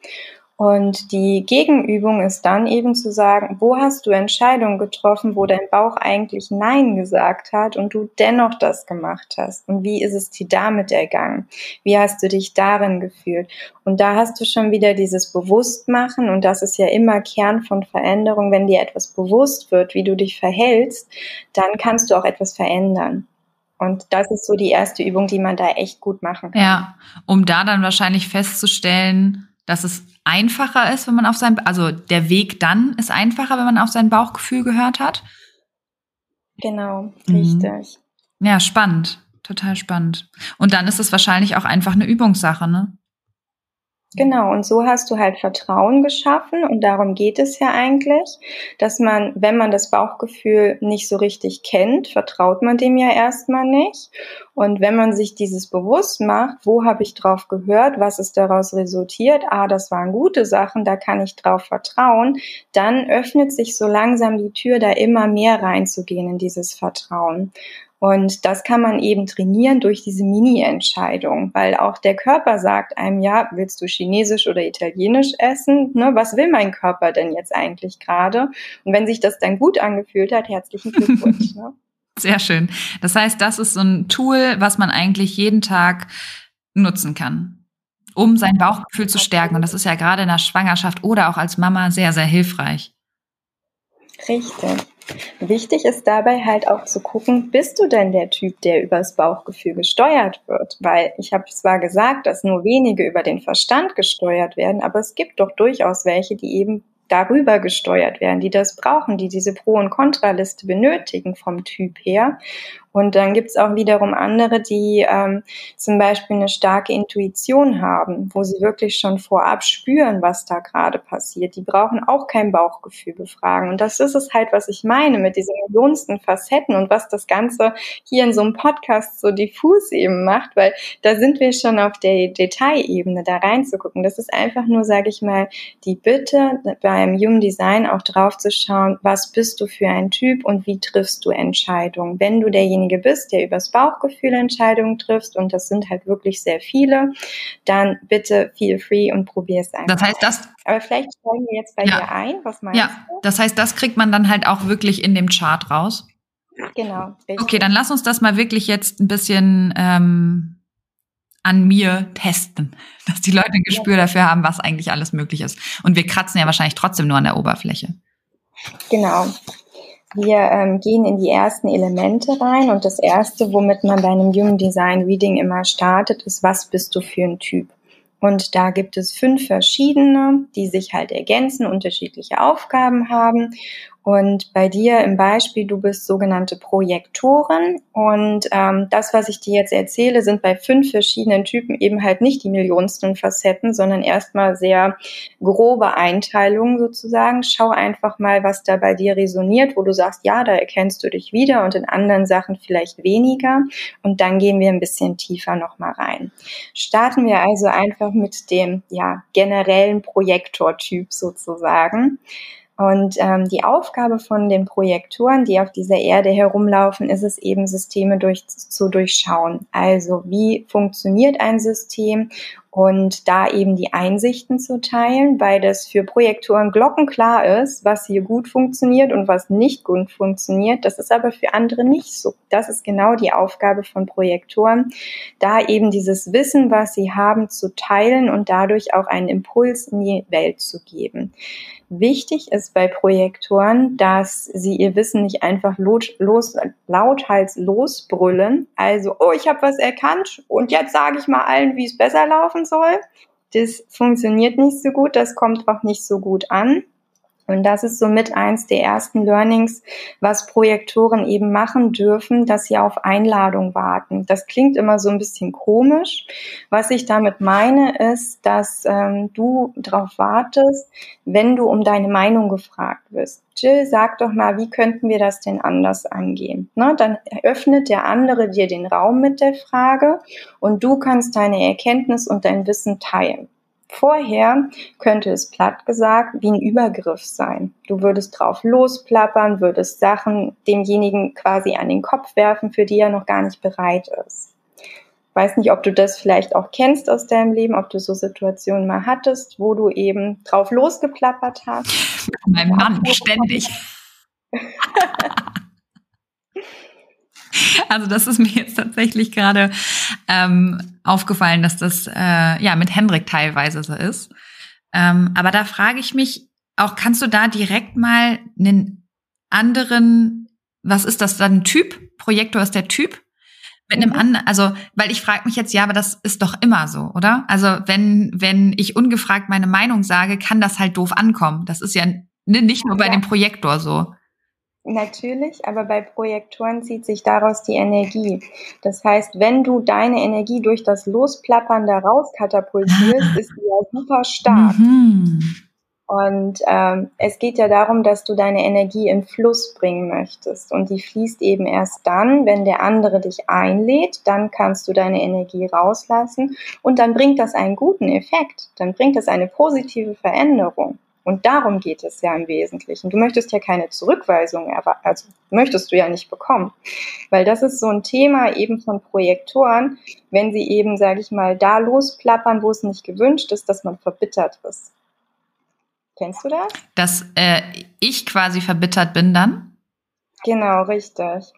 Speaker 2: Und die Gegenübung ist dann eben zu sagen, wo hast du Entscheidungen getroffen, wo dein Bauch eigentlich Nein gesagt hat und du dennoch das gemacht hast? Und wie ist es dir damit ergangen? Wie hast du dich darin gefühlt? Und da hast du schon wieder dieses Bewusstmachen und das ist ja immer Kern von Veränderung. Wenn dir etwas bewusst wird, wie du dich verhältst, dann kannst du auch etwas verändern. Und das ist so die erste Übung, die man da echt gut machen kann.
Speaker 1: Ja, um da dann wahrscheinlich festzustellen, dass es einfacher ist, wenn man auf sein, also der Weg dann ist einfacher, wenn man auf sein Bauchgefühl gehört hat.
Speaker 2: Genau, mhm. richtig.
Speaker 1: Mhm. Ja, spannend, total spannend. Und dann ist es wahrscheinlich auch einfach eine Übungssache, ne?
Speaker 2: Genau, und so hast du halt Vertrauen geschaffen und darum geht es ja eigentlich, dass man, wenn man das Bauchgefühl nicht so richtig kennt, vertraut man dem ja erstmal nicht. Und wenn man sich dieses bewusst macht, wo habe ich drauf gehört, was ist daraus resultiert, ah, das waren gute Sachen, da kann ich drauf vertrauen, dann öffnet sich so langsam die Tür, da immer mehr reinzugehen in dieses Vertrauen. Und das kann man eben trainieren durch diese Mini-Entscheidung, weil auch der Körper sagt einem, ja, willst du chinesisch oder italienisch essen? Ne, was will mein Körper denn jetzt eigentlich gerade? Und wenn sich das dann gut angefühlt hat, herzlichen Glückwunsch. Ne?
Speaker 1: Sehr schön. Das heißt, das ist so ein Tool, was man eigentlich jeden Tag nutzen kann, um sein Bauchgefühl zu stärken. Und das ist ja gerade in der Schwangerschaft oder auch als Mama sehr, sehr hilfreich.
Speaker 2: Richtig. Wichtig ist dabei halt auch zu gucken, bist du denn der Typ, der übers Bauchgefühl gesteuert wird? Weil ich habe zwar gesagt, dass nur wenige über den Verstand gesteuert werden, aber es gibt doch durchaus welche, die eben darüber gesteuert werden, die das brauchen, die diese Pro- und Kontraliste benötigen vom Typ her. Und dann gibt's auch wiederum andere, die ähm, zum Beispiel eine starke Intuition haben, wo sie wirklich schon vorab spüren, was da gerade passiert. Die brauchen auch kein Bauchgefühl befragen. Und das ist es halt, was ich meine mit diesen millionsten Facetten und was das Ganze hier in so einem Podcast so diffus eben macht, weil da sind wir schon auf der Detailebene, da reinzugucken. Das ist einfach nur, sage ich mal, die Bitte beim Human Design auch drauf zu schauen, was bist du für ein Typ und wie triffst du Entscheidungen. Wenn du derjenige derjenige bist, der übers Bauchgefühl Entscheidungen triffst, und das sind halt wirklich sehr viele, dann bitte feel free und probier es einfach.
Speaker 1: Das heißt, das.
Speaker 2: Aber vielleicht steigen wir jetzt bei ja. dir ein. Was meinst ja.
Speaker 1: du? Das heißt, das kriegt man dann halt auch wirklich in dem Chart raus.
Speaker 2: Genau.
Speaker 1: Richtig. Okay, dann lass uns das mal wirklich jetzt ein bisschen ähm, an mir testen, dass die Leute ein Gespür ja. dafür haben, was eigentlich alles möglich ist. Und wir kratzen ja wahrscheinlich trotzdem nur an der Oberfläche.
Speaker 2: Genau. Wir ähm, gehen in die ersten Elemente rein und das erste, womit man bei einem Human Design Reading immer startet, ist, was bist du für ein Typ? Und da gibt es fünf verschiedene, die sich halt ergänzen, unterschiedliche Aufgaben haben. Und bei dir im Beispiel, du bist sogenannte Projektoren und ähm, das, was ich dir jetzt erzähle, sind bei fünf verschiedenen Typen eben halt nicht die millionsten Facetten, sondern erstmal sehr grobe Einteilungen sozusagen. Schau einfach mal, was da bei dir resoniert, wo du sagst, ja, da erkennst du dich wieder und in anderen Sachen vielleicht weniger. Und dann gehen wir ein bisschen tiefer nochmal rein. Starten wir also einfach mit dem ja, generellen Projektortyp sozusagen. Und ähm, die Aufgabe von den Projektoren, die auf dieser Erde herumlaufen, ist es eben, Systeme durch, zu durchschauen. Also wie funktioniert ein System und da eben die Einsichten zu teilen, weil das für Projektoren glockenklar ist, was hier gut funktioniert und was nicht gut funktioniert. Das ist aber für andere nicht so. Das ist genau die Aufgabe von Projektoren, da eben dieses Wissen, was sie haben, zu teilen und dadurch auch einen Impuls in die Welt zu geben. Wichtig ist bei Projektoren, dass sie ihr Wissen nicht einfach los, los, lauthals losbrüllen. Also, oh, ich habe was erkannt und jetzt sage ich mal allen, wie es besser laufen soll. Das funktioniert nicht so gut, das kommt auch nicht so gut an. Und das ist somit eins der ersten Learnings, was Projektoren eben machen dürfen, dass sie auf Einladung warten. Das klingt immer so ein bisschen komisch. Was ich damit meine, ist, dass ähm, du darauf wartest, wenn du um deine Meinung gefragt wirst. Jill, sag doch mal, wie könnten wir das denn anders angehen? Ne, dann öffnet der andere dir den Raum mit der Frage und du kannst deine Erkenntnis und dein Wissen teilen. Vorher könnte es platt gesagt wie ein Übergriff sein. Du würdest drauf losplappern, würdest Sachen demjenigen quasi an den Kopf werfen, für die er noch gar nicht bereit ist. Ich weiß nicht, ob du das vielleicht auch kennst aus deinem Leben, ob du so Situationen mal hattest, wo du eben drauf losgeplappert hast.
Speaker 1: Mein Mann, ständig. Also das ist mir jetzt tatsächlich gerade ähm, aufgefallen, dass das äh, ja mit Hendrik teilweise so ist. Ähm, aber da frage ich mich auch, kannst du da direkt mal einen anderen, was ist das dann Typ? Projektor ist der Typ? Mit einem mhm. anderen, also, weil ich frage mich jetzt, ja, aber das ist doch immer so, oder? Also, wenn, wenn ich ungefragt meine Meinung sage, kann das halt doof ankommen. Das ist ja nicht nur bei ja. dem Projektor so.
Speaker 2: Natürlich, aber bei Projektoren zieht sich daraus die Energie. Das heißt, wenn du deine Energie durch das Losplappern da rauskatapultierst, ist die ja super stark. Mhm. Und ähm, es geht ja darum, dass du deine Energie in Fluss bringen möchtest. Und die fließt eben erst dann, wenn der andere dich einlädt, dann kannst du deine Energie rauslassen und dann bringt das einen guten Effekt. Dann bringt das eine positive Veränderung. Und darum geht es ja im Wesentlichen. Du möchtest ja keine Zurückweisung, also möchtest du ja nicht bekommen. Weil das ist so ein Thema eben von Projektoren, wenn sie eben, sage ich mal, da losplappern, wo es nicht gewünscht ist, dass man verbittert ist. Kennst du das?
Speaker 1: Dass äh, ich quasi verbittert bin dann?
Speaker 2: Genau, richtig.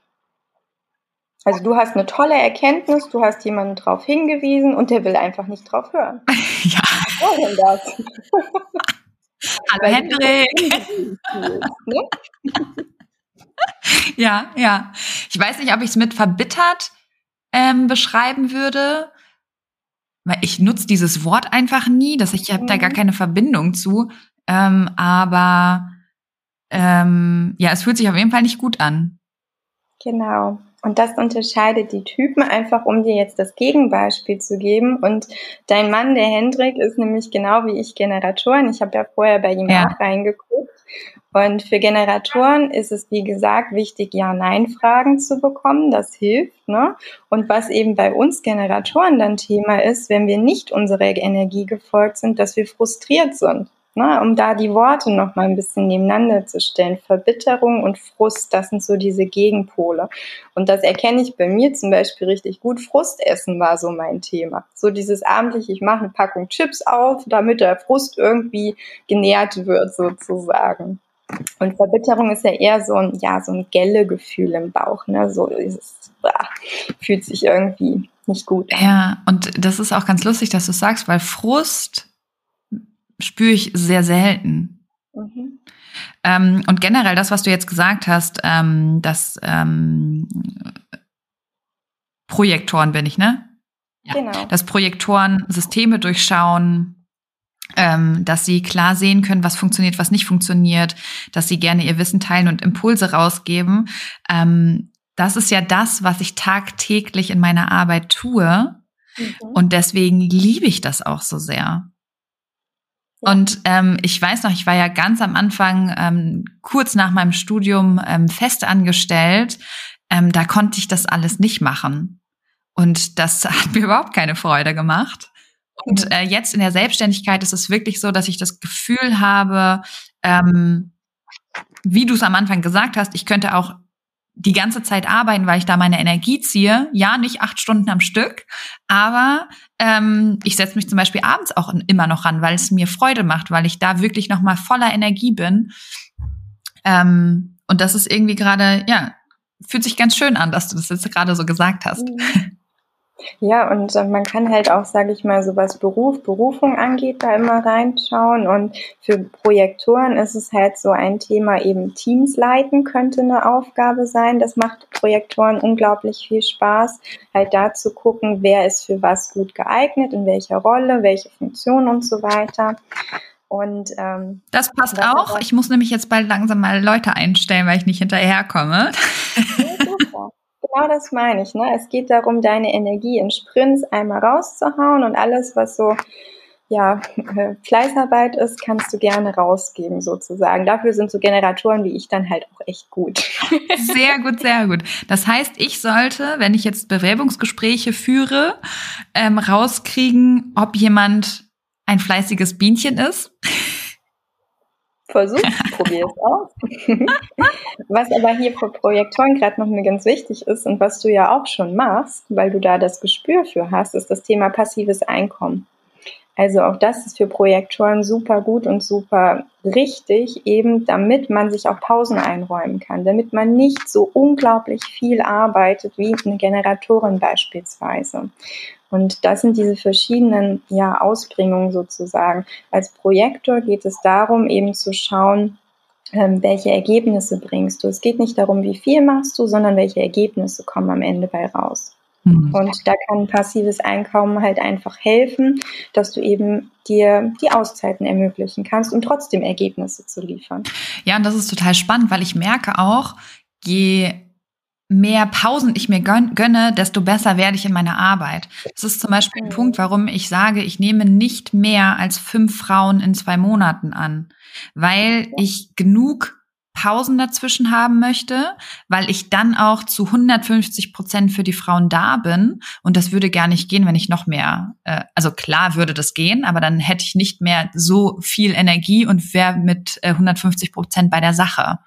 Speaker 2: Also du hast eine tolle Erkenntnis, du hast jemanden darauf hingewiesen und der will einfach nicht drauf hören.
Speaker 1: ja. Was soll denn das? Hallo Hendrik. Ne? ja, ja. Ich weiß nicht, ob ich es mit verbittert ähm, beschreiben würde, weil ich nutze dieses Wort einfach nie, dass ich habe mhm. da gar mhm. keine Verbindung zu. Ähm, aber ähm, ja, es fühlt sich auf jeden Fall nicht gut an.
Speaker 2: Genau. Und das unterscheidet die Typen einfach, um dir jetzt das Gegenbeispiel zu geben. Und dein Mann, der Hendrik, ist nämlich genau wie ich Generatoren. Ich habe ja vorher bei ihm ja. auch reingeguckt. Und für Generatoren ist es, wie gesagt, wichtig, Ja-Nein-Fragen zu bekommen. Das hilft. Ne? Und was eben bei uns Generatoren dann Thema ist, wenn wir nicht unserer Energie gefolgt sind, dass wir frustriert sind ne, um da die Worte noch mal ein bisschen nebeneinander zu stellen. Verbitterung und Frust, das sind so diese Gegenpole. Und das erkenne ich bei mir zum Beispiel richtig gut. Frustessen war so mein Thema. So dieses abendliche, ich mache eine Packung Chips auf, damit der Frust irgendwie genährt wird sozusagen. Und Verbitterung ist ja eher so ein, ja, so ein Gelle-Gefühl im Bauch, ne? So dieses, ah, fühlt sich irgendwie nicht gut.
Speaker 1: Ja, und das ist auch ganz lustig, dass du sagst, weil Frust spüre ich sehr selten. Mhm. Ähm, und generell das, was du jetzt gesagt hast, ähm, dass ähm, Projektoren bin ich, ne? Ja. Genau. Dass Projektoren Systeme durchschauen, ähm, dass sie klar sehen können, was funktioniert, was nicht funktioniert, dass sie gerne ihr Wissen teilen und Impulse rausgeben. Ähm, das ist ja das, was ich tagtäglich in meiner Arbeit tue. Mhm. Und deswegen liebe ich das auch so sehr. Und ähm, ich weiß noch, ich war ja ganz am Anfang, ähm, kurz nach meinem Studium, ähm, fest angestellt. Ähm, da konnte ich das alles nicht machen. Und das hat mir überhaupt keine Freude gemacht. Und äh, jetzt in der Selbstständigkeit ist es wirklich so, dass ich das Gefühl habe, ähm, wie du es am Anfang gesagt hast, ich könnte auch die ganze Zeit arbeiten, weil ich da meine Energie ziehe. Ja, nicht acht Stunden am Stück, aber ähm, ich setze mich zum Beispiel abends auch immer noch ran, weil es mir Freude macht, weil ich da wirklich noch mal voller Energie bin. Ähm, und das ist irgendwie gerade, ja, fühlt sich ganz schön an, dass du das jetzt gerade so gesagt hast. Mhm.
Speaker 2: Ja, und äh, man kann halt auch, sage ich mal, so was Beruf, Berufung angeht, da immer reinschauen. Und für Projektoren ist es halt so ein Thema, eben Teams leiten könnte eine Aufgabe sein. Das macht Projektoren unglaublich viel Spaß, halt da zu gucken, wer ist für was gut geeignet, in welcher Rolle, welche Funktion und so weiter. Und ähm,
Speaker 1: das passt auch. Ich muss nämlich jetzt bald langsam mal Leute einstellen, weil ich nicht hinterherkomme.
Speaker 2: Genau das meine ich. Ne? Es geht darum, deine Energie in Sprints einmal rauszuhauen und alles, was so ja, Fleißarbeit ist, kannst du gerne rausgeben sozusagen. Dafür sind so Generatoren wie ich dann halt auch echt gut.
Speaker 1: Sehr gut, sehr gut. Das heißt, ich sollte, wenn ich jetzt Bewerbungsgespräche führe, ähm, rauskriegen, ob jemand ein fleißiges Bienchen ist.
Speaker 2: Versuch, probier es aus. was aber hier für Projektoren gerade noch mir ganz wichtig ist und was du ja auch schon machst, weil du da das Gespür für hast, ist das Thema passives Einkommen. Also auch das ist für Projektoren super gut und super richtig, eben damit man sich auch Pausen einräumen kann, damit man nicht so unglaublich viel arbeitet wie eine Generatorin beispielsweise. Und das sind diese verschiedenen ja, Ausbringungen sozusagen. Als Projektor geht es darum, eben zu schauen, ähm, welche Ergebnisse bringst du. Es geht nicht darum, wie viel machst du, sondern welche Ergebnisse kommen am Ende bei raus. Mhm. Und da kann passives Einkommen halt einfach helfen, dass du eben dir die Auszeiten ermöglichen kannst, um trotzdem Ergebnisse zu liefern.
Speaker 1: Ja, und das ist total spannend, weil ich merke auch, je mehr Pausen ich mir gönne, desto besser werde ich in meiner Arbeit. Das ist zum Beispiel ein Punkt, warum ich sage, ich nehme nicht mehr als fünf Frauen in zwei Monaten an, weil ich genug Pausen dazwischen haben möchte, weil ich dann auch zu 150 Prozent für die Frauen da bin. Und das würde gar nicht gehen, wenn ich noch mehr, äh, also klar würde das gehen, aber dann hätte ich nicht mehr so viel Energie und wäre mit äh, 150 Prozent bei der Sache.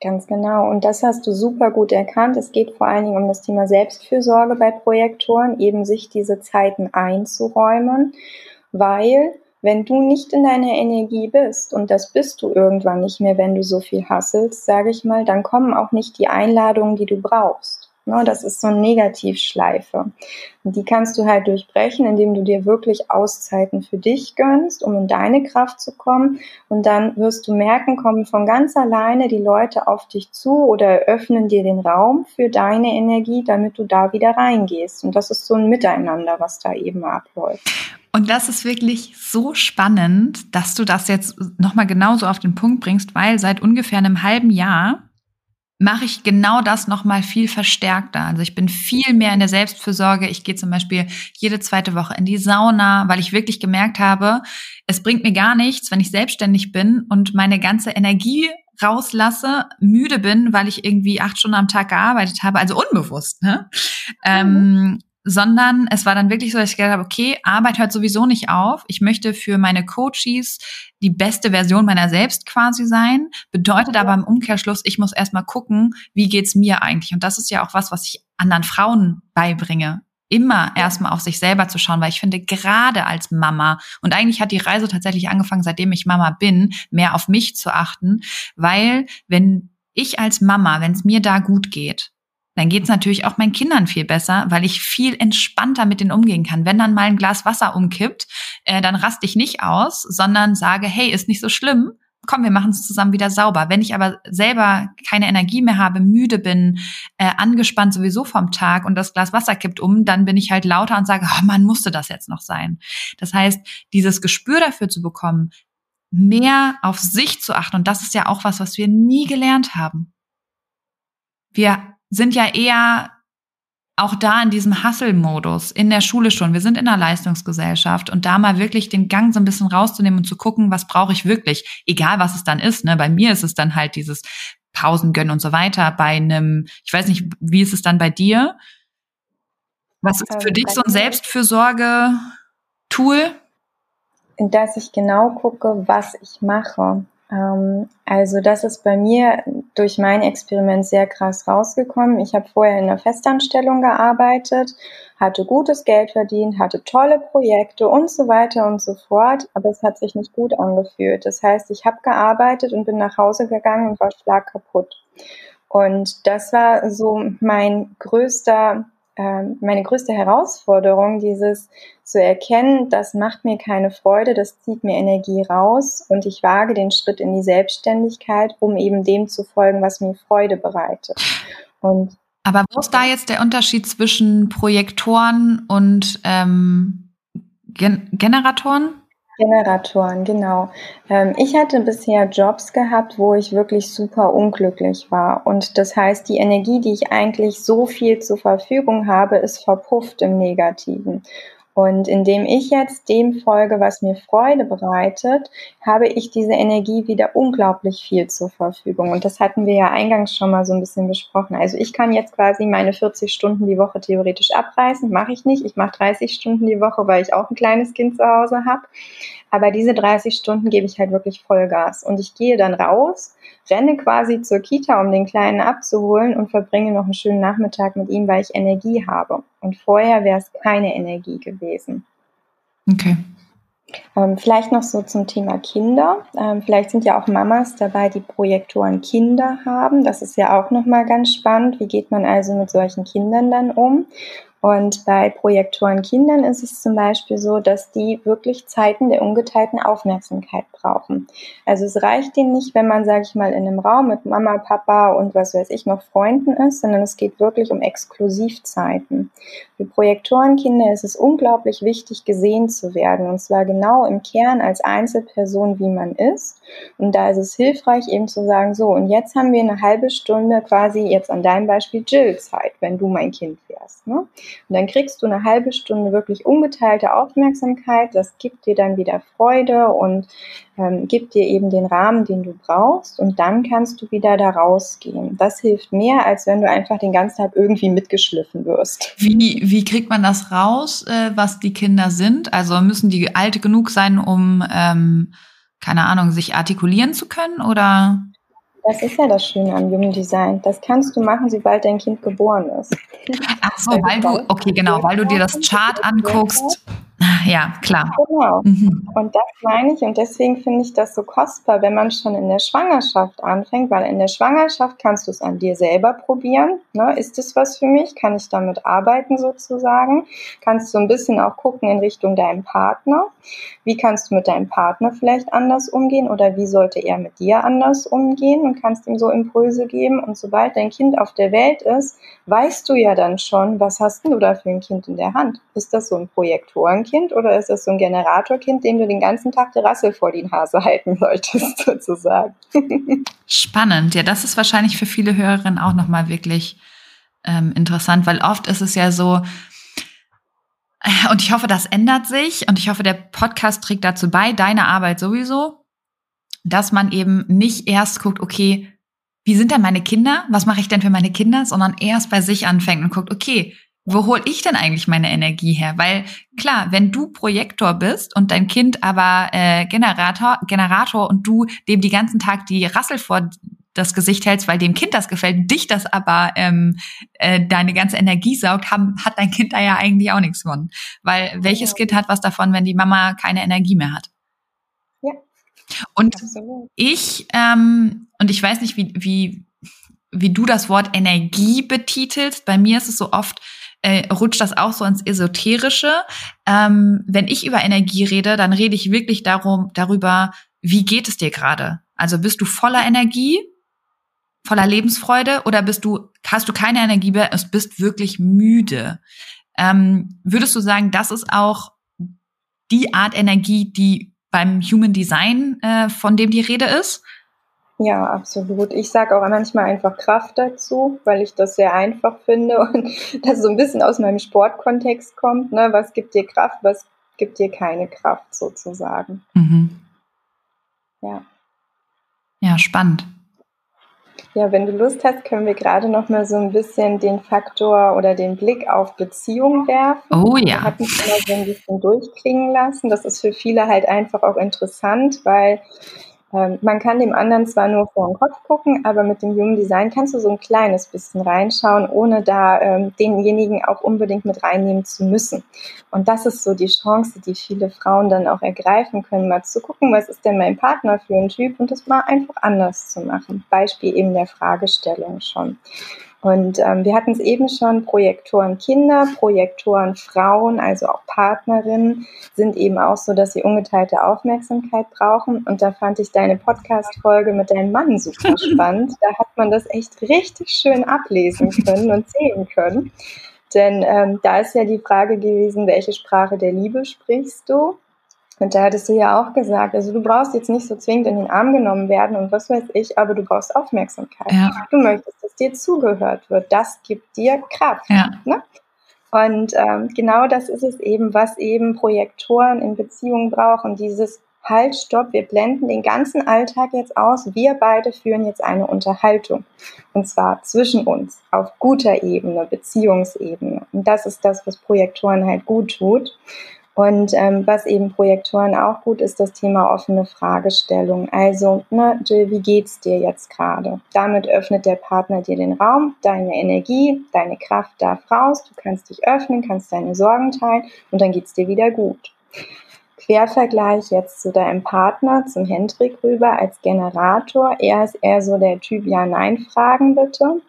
Speaker 2: Ganz genau. Und das hast du super gut erkannt. Es geht vor allen Dingen um das Thema Selbstfürsorge bei Projektoren, eben sich diese Zeiten einzuräumen, weil wenn du nicht in deiner Energie bist, und das bist du irgendwann nicht mehr, wenn du so viel hasselst, sage ich mal, dann kommen auch nicht die Einladungen, die du brauchst. Ne, das ist so eine Negativschleife. Und die kannst du halt durchbrechen, indem du dir wirklich Auszeiten für dich gönnst, um in deine Kraft zu kommen. Und dann wirst du merken, kommen von ganz alleine die Leute auf dich zu oder eröffnen dir den Raum für deine Energie, damit du da wieder reingehst. Und das ist so ein Miteinander, was da eben abläuft.
Speaker 1: Und das ist wirklich so spannend, dass du das jetzt nochmal genauso auf den Punkt bringst, weil seit ungefähr einem halben Jahr mache ich genau das nochmal viel verstärkter. Also ich bin viel mehr in der Selbstfürsorge. Ich gehe zum Beispiel jede zweite Woche in die Sauna, weil ich wirklich gemerkt habe, es bringt mir gar nichts, wenn ich selbstständig bin und meine ganze Energie rauslasse, müde bin, weil ich irgendwie acht Stunden am Tag gearbeitet habe, also unbewusst. Ne? Mhm. Ähm, sondern es war dann wirklich so, dass ich gedacht habe, okay, Arbeit hört sowieso nicht auf. Ich möchte für meine Coaches die beste Version meiner selbst quasi sein, bedeutet aber im Umkehrschluss, ich muss erstmal gucken, wie geht's mir eigentlich? Und das ist ja auch was, was ich anderen Frauen beibringe. Immer erstmal auf sich selber zu schauen, weil ich finde, gerade als Mama, und eigentlich hat die Reise tatsächlich angefangen, seitdem ich Mama bin, mehr auf mich zu achten, weil wenn ich als Mama, wenn es mir da gut geht, dann geht's natürlich auch meinen Kindern viel besser, weil ich viel entspannter mit denen umgehen kann. Wenn dann mal ein Glas Wasser umkippt, äh, dann raste ich nicht aus, sondern sage, hey, ist nicht so schlimm, komm, wir machen es zusammen wieder sauber. Wenn ich aber selber keine Energie mehr habe, müde bin, äh, angespannt sowieso vom Tag und das Glas Wasser kippt um, dann bin ich halt lauter und sage, oh, man musste das jetzt noch sein. Das heißt, dieses Gespür dafür zu bekommen, mehr auf sich zu achten, und das ist ja auch was, was wir nie gelernt haben. Wir sind ja eher auch da in diesem Hustle-Modus, in der Schule schon. Wir sind in einer Leistungsgesellschaft und da mal wirklich den Gang so ein bisschen rauszunehmen und zu gucken, was brauche ich wirklich, egal was es dann ist. Ne? Bei mir ist es dann halt dieses Pausen gönnen und so weiter. Bei einem, ich weiß nicht, wie ist es dann bei dir? Was ist für ähm, dich so ein Selbstfürsorge-Tool?
Speaker 2: Dass ich genau gucke, was ich mache. Ähm, also das ist bei mir durch mein Experiment sehr krass rausgekommen. Ich habe vorher in einer Festanstellung gearbeitet, hatte gutes Geld verdient, hatte tolle Projekte und so weiter und so fort, aber es hat sich nicht gut angefühlt. Das heißt, ich habe gearbeitet und bin nach Hause gegangen und war schlag kaputt. Und das war so mein größter ähm, meine größte Herausforderung, dieses zu erkennen, das macht mir keine Freude, das zieht mir Energie raus und ich wage den Schritt in die Selbstständigkeit, um eben dem zu folgen, was mir Freude bereitet. Und
Speaker 1: aber wo ist da jetzt der Unterschied zwischen Projektoren und ähm, Gen Generatoren?
Speaker 2: Generatoren, genau. Ähm, ich hatte bisher Jobs gehabt, wo ich wirklich super unglücklich war. Und das heißt, die Energie, die ich eigentlich so viel zur Verfügung habe, ist verpufft im Negativen. Und indem ich jetzt dem folge, was mir Freude bereitet, habe ich diese Energie wieder unglaublich viel zur Verfügung. Und das hatten wir ja eingangs schon mal so ein bisschen besprochen. Also ich kann jetzt quasi meine 40 Stunden die Woche theoretisch abreißen. Mache ich nicht. Ich mache 30 Stunden die Woche, weil ich auch ein kleines Kind zu Hause habe. Aber diese 30 Stunden gebe ich halt wirklich Vollgas. Und ich gehe dann raus, renne quasi zur Kita, um den Kleinen abzuholen und verbringe noch einen schönen Nachmittag mit ihm, weil ich Energie habe. Und vorher wäre es keine Energie gewesen.
Speaker 1: Okay.
Speaker 2: Ähm, vielleicht noch so zum Thema Kinder. Ähm, vielleicht sind ja auch Mamas dabei, die Projektoren Kinder haben. Das ist ja auch nochmal ganz spannend. Wie geht man also mit solchen Kindern dann um? Und bei Projektoren Kindern ist es zum Beispiel so, dass die wirklich Zeiten der ungeteilten Aufmerksamkeit brauchen. Also es reicht ihnen nicht, wenn man, sage ich mal, in einem Raum mit Mama, Papa und was weiß ich noch Freunden ist, sondern es geht wirklich um Exklusivzeiten. Für Projektorenkinder ist es unglaublich wichtig, gesehen zu werden. Und zwar genau im Kern als Einzelperson, wie man ist. Und da ist es hilfreich, eben zu sagen, so, und jetzt haben wir eine halbe Stunde quasi jetzt an deinem Beispiel Jill-Zeit, wenn du mein Kind wärst. Ne? Und dann kriegst du eine halbe Stunde wirklich ungeteilte Aufmerksamkeit. Das gibt dir dann wieder Freude und ähm, gibt dir eben den Rahmen, den du brauchst. Und dann kannst du wieder da rausgehen. Das hilft mehr, als wenn du einfach den ganzen Tag irgendwie mitgeschliffen wirst.
Speaker 1: Wie, wie kriegt man das raus, äh, was die Kinder sind? Also müssen die alt genug sein, um, ähm, keine Ahnung, sich artikulieren zu können oder?
Speaker 2: Das ist ja das Schöne am Human Design. Das kannst du machen, sobald dein Kind geboren ist.
Speaker 1: Ach so, weil du, okay, genau, weil du dir das Chart anguckst. Ja, klar.
Speaker 2: Genau. Mhm. Und das meine ich. Und deswegen finde ich das so kostbar, wenn man schon in der Schwangerschaft anfängt, weil in der Schwangerschaft kannst du es an dir selber probieren. Ne? Ist es was für mich? Kann ich damit arbeiten sozusagen? Kannst du ein bisschen auch gucken in Richtung deinem Partner. Wie kannst du mit deinem Partner vielleicht anders umgehen oder wie sollte er mit dir anders umgehen und kannst ihm so Impulse geben. Und sobald dein Kind auf der Welt ist, weißt du ja dann schon, was hast du da für ein Kind in der Hand? Ist das so ein Projektorenkind? Kind oder ist das so ein Generatorkind, dem du den ganzen Tag die Rassel vor die Nase halten solltest, sozusagen?
Speaker 1: Spannend. Ja, das ist wahrscheinlich für viele Hörerinnen auch nochmal wirklich ähm, interessant, weil oft ist es ja so, und ich hoffe, das ändert sich und ich hoffe, der Podcast trägt dazu bei, deine Arbeit sowieso, dass man eben nicht erst guckt, okay, wie sind denn meine Kinder? Was mache ich denn für meine Kinder? Sondern erst bei sich anfängt und guckt, okay, wo hol ich denn eigentlich meine Energie her? Weil klar, wenn du Projektor bist und dein Kind aber äh, Generator, Generator und du dem die ganzen Tag die Rassel vor das Gesicht hältst, weil dem Kind das gefällt, dich das aber ähm, äh, deine ganze Energie saugt, haben, hat dein Kind da ja eigentlich auch nichts von. Weil welches ja. Kind hat was davon, wenn die Mama keine Energie mehr hat? Ja. Und Absolut. ich, ähm, und ich weiß nicht, wie, wie, wie du das Wort Energie betitelst. Bei mir ist es so oft, äh, rutscht das auch so ins Esoterische. Ähm, wenn ich über Energie rede, dann rede ich wirklich darum, darüber, wie geht es dir gerade? Also bist du voller Energie, voller Lebensfreude oder bist du, hast du keine Energie mehr und bist wirklich müde? Ähm, würdest du sagen, das ist auch die Art Energie, die beim Human Design, äh, von dem die Rede ist?
Speaker 2: Ja, absolut. Ich sage auch manchmal einfach Kraft dazu, weil ich das sehr einfach finde und das so ein bisschen aus meinem Sportkontext kommt. Ne? Was gibt dir Kraft, was gibt dir keine Kraft sozusagen. Mhm.
Speaker 1: Ja. Ja, spannend.
Speaker 2: Ja, wenn du Lust hast, können wir gerade noch mal so ein bisschen den Faktor oder den Blick auf Beziehungen werfen.
Speaker 1: Oh ja. Wir
Speaker 2: hatten es immer so ein bisschen durchklingen lassen. Das ist für viele halt einfach auch interessant, weil ähm, man kann dem anderen zwar nur vor den Kopf gucken, aber mit dem Human Design kannst du so ein kleines bisschen reinschauen, ohne da ähm, denjenigen auch unbedingt mit reinnehmen zu müssen. Und das ist so die Chance, die viele Frauen dann auch ergreifen können, mal zu gucken, was ist denn mein Partner für ein Typ und das mal einfach anders zu machen. Beispiel eben der Fragestellung schon. Und ähm, wir hatten es eben schon, Projektoren Kinder, Projektoren Frauen, also auch Partnerinnen, sind eben auch so, dass sie ungeteilte Aufmerksamkeit brauchen. Und da fand ich deine Podcast-Folge mit deinem Mann super spannend. Da hat man das echt richtig schön ablesen können und sehen können. Denn ähm, da ist ja die Frage gewesen, welche Sprache der Liebe sprichst du? Und da hattest du ja auch gesagt, also du brauchst jetzt nicht so zwingend in den Arm genommen werden und was weiß ich, aber du brauchst Aufmerksamkeit. Ja. Du möchtest, dass dir zugehört wird. Das gibt dir Kraft. Ja. Ne? Und ähm, genau das ist es eben, was eben Projektoren in Beziehungen brauchen. Dieses Halt, stopp, wir blenden den ganzen Alltag jetzt aus. Wir beide führen jetzt eine Unterhaltung. Und zwar zwischen uns, auf guter Ebene, Beziehungsebene. Und das ist das, was Projektoren halt gut tut. Und ähm, was eben Projektoren auch gut ist, das Thema offene Fragestellung. Also, ne, Jill, wie geht's dir jetzt gerade? Damit öffnet der Partner dir den Raum, deine Energie, deine Kraft darf raus, du kannst dich öffnen, kannst deine Sorgen teilen und dann geht's dir wieder gut. Quervergleich jetzt zu deinem Partner, zum Hendrik rüber als Generator. Er ist eher so der Typ Ja-Nein-Fragen bitte.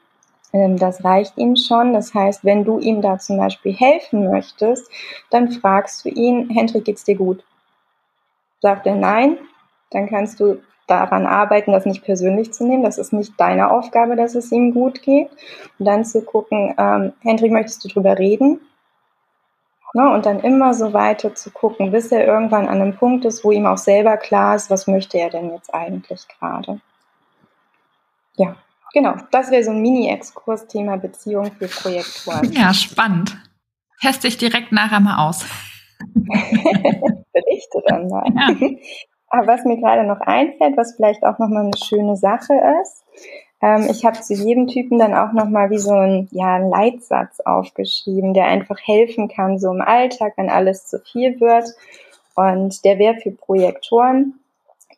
Speaker 2: Ähm, das reicht ihm schon. Das heißt, wenn du ihm da zum Beispiel helfen möchtest, dann fragst du ihn, Hendrik, geht's dir gut? Sagt er nein, dann kannst du daran arbeiten, das nicht persönlich zu nehmen. Das ist nicht deine Aufgabe, dass es ihm gut geht. Und dann zu gucken, ähm, Hendrik, möchtest du drüber reden? Ne, und dann immer so weiter zu gucken, bis er irgendwann an einem Punkt ist, wo ihm auch selber klar ist, was möchte er denn jetzt eigentlich gerade. Ja, Genau, das wäre so ein Mini-Exkurs Thema Beziehung für Projektoren.
Speaker 1: Ja, spannend. Teste ich direkt nachher mal aus.
Speaker 2: Berichte dann mal. Ja. Aber was mir gerade noch einfällt, was vielleicht auch nochmal eine schöne Sache ist, ähm, ich habe zu jedem Typen dann auch nochmal wie so ein, ja, ein Leitsatz aufgeschrieben, der einfach helfen kann, so im Alltag, wenn alles zu viel wird. Und der wäre für Projektoren,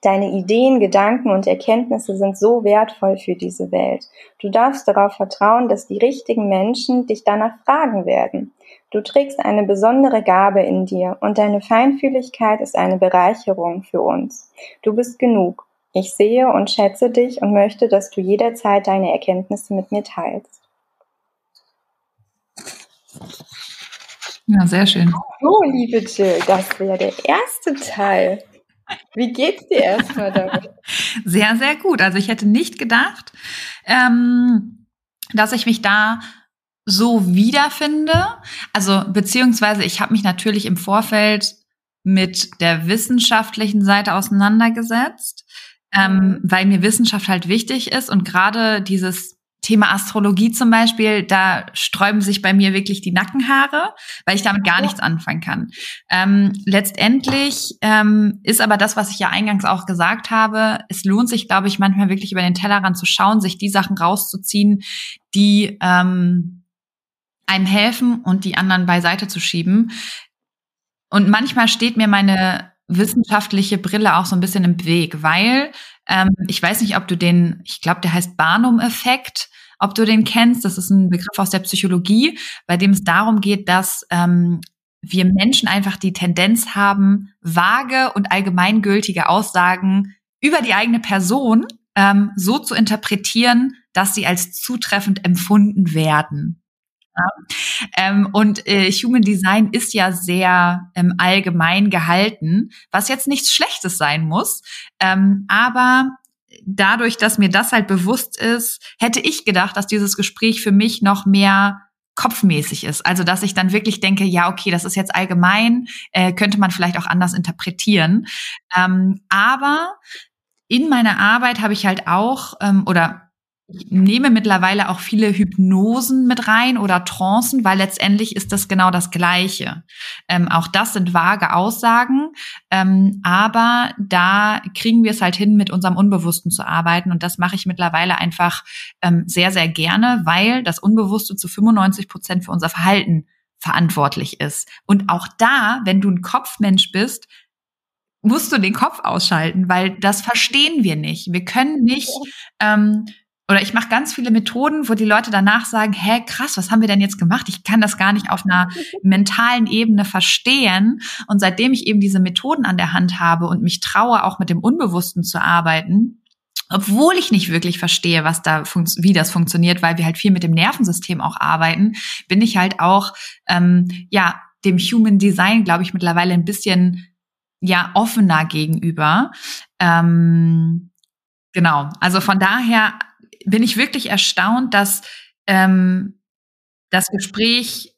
Speaker 2: Deine Ideen, Gedanken und Erkenntnisse sind so wertvoll für diese Welt. Du darfst darauf vertrauen, dass die richtigen Menschen dich danach fragen werden. Du trägst eine besondere Gabe in dir und deine Feinfühligkeit ist eine Bereicherung für uns. Du bist genug. Ich sehe und schätze dich und möchte, dass du jederzeit deine Erkenntnisse mit mir teilst.
Speaker 1: Ja, sehr schön.
Speaker 2: So, liebe Jill, das wäre der erste Teil. Wie geht's dir erstmal damit?
Speaker 1: Sehr, sehr gut. Also ich hätte nicht gedacht, ähm, dass ich mich da so wiederfinde. Also beziehungsweise ich habe mich natürlich im Vorfeld mit der wissenschaftlichen Seite auseinandergesetzt, ähm, mhm. weil mir Wissenschaft halt wichtig ist und gerade dieses Thema Astrologie zum Beispiel, da sträuben sich bei mir wirklich die Nackenhaare, weil ich damit gar nichts anfangen kann. Ähm, letztendlich ähm, ist aber das, was ich ja eingangs auch gesagt habe, es lohnt sich, glaube ich, manchmal wirklich über den Tellerrand zu schauen, sich die Sachen rauszuziehen, die ähm, einem helfen und die anderen beiseite zu schieben. Und manchmal steht mir meine wissenschaftliche Brille auch so ein bisschen im Weg, weil ähm, ich weiß nicht, ob du den, ich glaube, der heißt Barnum-Effekt, ob du den kennst. Das ist ein Begriff aus der Psychologie, bei dem es darum geht, dass ähm, wir Menschen einfach die Tendenz haben, vage und allgemeingültige Aussagen über die eigene Person ähm, so zu interpretieren, dass sie als zutreffend empfunden werden. Ähm, und äh, Human Design ist ja sehr ähm, allgemein gehalten, was jetzt nichts Schlechtes sein muss. Ähm, aber dadurch, dass mir das halt bewusst ist, hätte ich gedacht, dass dieses Gespräch für mich noch mehr kopfmäßig ist. Also dass ich dann wirklich denke, ja, okay, das ist jetzt allgemein, äh, könnte man vielleicht auch anders interpretieren. Ähm, aber in meiner Arbeit habe ich halt auch, ähm, oder ich nehme mittlerweile auch viele Hypnosen mit rein oder Trancen, weil letztendlich ist das genau das Gleiche. Ähm, auch das sind vage Aussagen, ähm, aber da kriegen wir es halt hin, mit unserem Unbewussten zu arbeiten und das mache ich mittlerweile einfach ähm, sehr, sehr gerne, weil das Unbewusste zu 95 Prozent für unser Verhalten verantwortlich ist. Und auch da, wenn du ein Kopfmensch bist, musst du den Kopf ausschalten, weil das verstehen wir nicht. Wir können nicht ähm, oder ich mache ganz viele Methoden, wo die Leute danach sagen, hä, krass, was haben wir denn jetzt gemacht? Ich kann das gar nicht auf einer mentalen Ebene verstehen. Und seitdem ich eben diese Methoden an der Hand habe und mich traue, auch mit dem Unbewussten zu arbeiten, obwohl ich nicht wirklich verstehe, was da wie das funktioniert, weil wir halt viel mit dem Nervensystem auch arbeiten, bin ich halt auch ähm, ja dem Human Design, glaube ich, mittlerweile ein bisschen ja offener gegenüber. Ähm, genau. Also von daher bin ich wirklich erstaunt, dass ähm, das Gespräch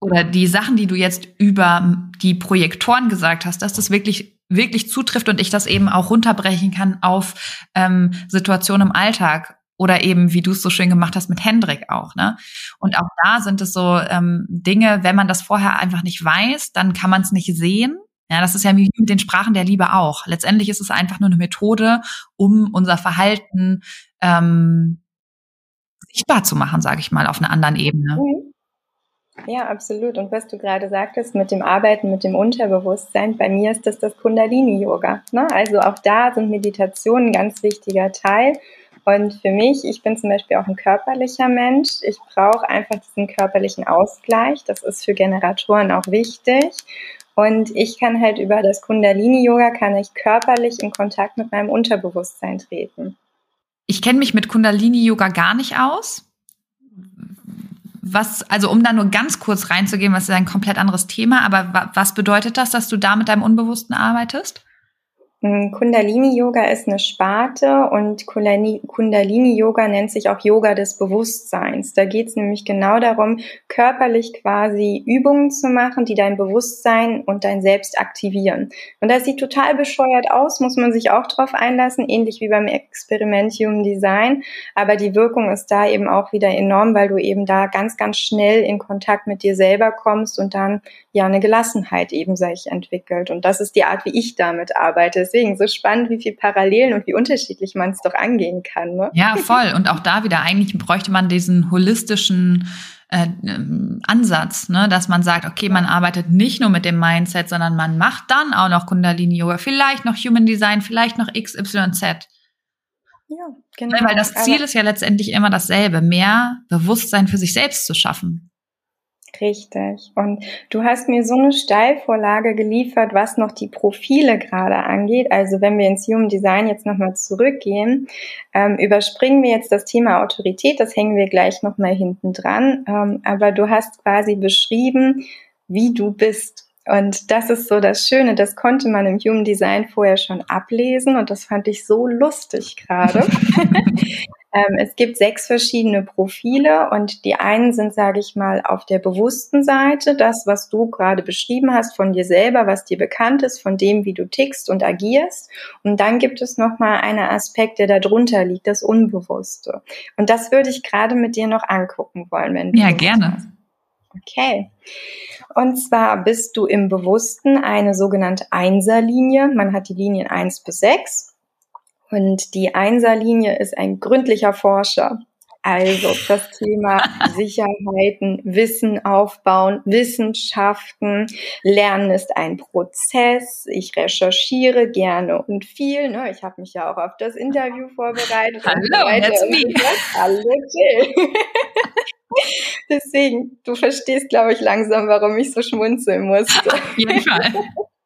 Speaker 1: oder die Sachen, die du jetzt über die Projektoren gesagt hast, dass das wirklich wirklich zutrifft und ich das eben auch runterbrechen kann auf ähm, Situationen im Alltag oder eben, wie du es so schön gemacht hast, mit Hendrik auch. Ne? Und auch da sind es so ähm, Dinge, wenn man das vorher einfach nicht weiß, dann kann man es nicht sehen. Ja, das ist ja wie mit den Sprachen der Liebe auch. Letztendlich ist es einfach nur eine Methode, um unser Verhalten ähm, sichtbar zu machen, sage ich mal, auf einer anderen Ebene.
Speaker 2: Mhm. Ja, absolut. Und was du gerade sagtest mit dem Arbeiten mit dem Unterbewusstsein, bei mir ist das das Kundalini-Yoga. Ne? Also auch da sind Meditationen ein ganz wichtiger Teil. Und für mich, ich bin zum Beispiel auch ein körperlicher Mensch. Ich brauche einfach diesen körperlichen Ausgleich. Das ist für Generatoren auch wichtig. Und ich kann halt über das Kundalini-Yoga, kann ich körperlich in Kontakt mit meinem Unterbewusstsein treten.
Speaker 1: Ich kenne mich mit Kundalini-Yoga gar nicht aus. Was, also um da nur ganz kurz reinzugehen, was ist ein komplett anderes Thema, aber was bedeutet das, dass du da mit deinem Unbewussten arbeitest?
Speaker 2: Hm, Kundalini-Yoga ist eine Sparte und Kundalini-Yoga nennt sich auch Yoga des Bewusstseins. Da geht es nämlich genau darum, körperlich quasi Übungen zu machen, die dein Bewusstsein und dein Selbst aktivieren. Und das sieht total bescheuert aus, muss man sich auch drauf einlassen, ähnlich wie beim Experiment Human Design. Aber die Wirkung ist da eben auch wieder enorm, weil du eben da ganz, ganz schnell in Kontakt mit dir selber kommst und dann ja eine Gelassenheit eben sich entwickelt. Und das ist die Art, wie ich damit arbeite deswegen so spannend, wie viel Parallelen und wie unterschiedlich man es doch angehen kann. Ne?
Speaker 1: Ja, voll. Und auch da wieder, eigentlich bräuchte man diesen holistischen äh, Ansatz, ne, dass man sagt, okay, man arbeitet nicht nur mit dem Mindset, sondern man macht dann auch noch Kundalini Yoga, vielleicht noch Human Design, vielleicht noch XYZ. Ja, genau. Weil das Ziel ist ja letztendlich immer dasselbe, mehr Bewusstsein für sich selbst zu schaffen.
Speaker 2: Richtig. Und du hast mir so eine Steilvorlage geliefert, was noch die Profile gerade angeht. Also wenn wir ins Human Design jetzt nochmal zurückgehen, ähm, überspringen wir jetzt das Thema Autorität, das hängen wir gleich nochmal hinten dran. Ähm, aber du hast quasi beschrieben, wie du bist. Und das ist so das Schöne, das konnte man im Human Design vorher schon ablesen und das fand ich so lustig gerade. Ähm, es gibt sechs verschiedene Profile und die einen sind, sage ich mal, auf der bewussten Seite, das, was du gerade beschrieben hast von dir selber, was dir bekannt ist, von dem, wie du tickst und agierst. Und dann gibt es nochmal einen Aspekt, der da drunter liegt, das Unbewusste. Und das würde ich gerade mit dir noch angucken wollen, wenn
Speaker 1: du Ja, gerne. Hast.
Speaker 2: Okay. Und zwar bist du im Bewussten eine sogenannte Einserlinie. Man hat die Linien eins bis sechs und die Einserlinie ist ein gründlicher Forscher. Also das Thema Sicherheiten, Wissen aufbauen, Wissenschaften, Lernen ist ein Prozess. Ich recherchiere gerne und viel. Ne? Ich habe mich ja auch auf das Interview vorbereitet.
Speaker 1: Hallo, that's me.
Speaker 2: Hallo Jill. Deswegen, du verstehst, glaube ich, langsam, warum ich so schmunzeln musste.
Speaker 1: Auf jeden Fall.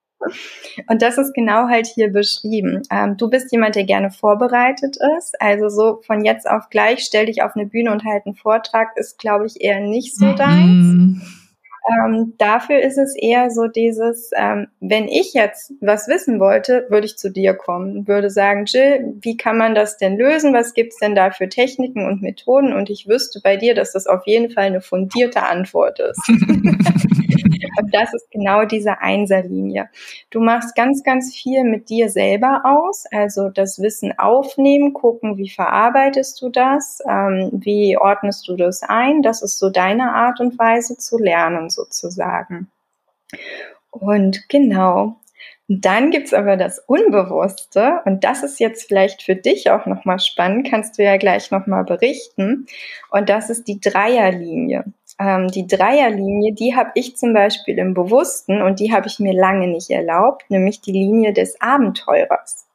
Speaker 2: Und das ist genau halt hier beschrieben. Ähm, du bist jemand, der gerne vorbereitet ist. Also so von jetzt auf gleich stell dich auf eine Bühne und halt einen Vortrag ist, glaube ich, eher nicht so deins. Ähm, dafür ist es eher so dieses, ähm, wenn ich jetzt was wissen wollte, würde ich zu dir kommen, würde sagen, Jill, wie kann man das denn lösen? Was gibt's denn da für Techniken und Methoden? Und ich wüsste bei dir, dass das auf jeden Fall eine fundierte Antwort ist. Und das ist genau diese Einserlinie. Du machst ganz, ganz viel mit dir selber aus, also das Wissen aufnehmen, gucken, wie verarbeitest du das, ähm, wie ordnest du das ein. Das ist so deine Art und Weise zu lernen sozusagen. Und genau, dann gibt's aber das Unbewusste und das ist jetzt vielleicht für dich auch nochmal spannend, kannst du ja gleich nochmal berichten. Und das ist die Dreierlinie. Ähm, die Dreierlinie, die habe ich zum Beispiel im Bewussten und die habe ich mir lange nicht erlaubt, nämlich die Linie des Abenteurers.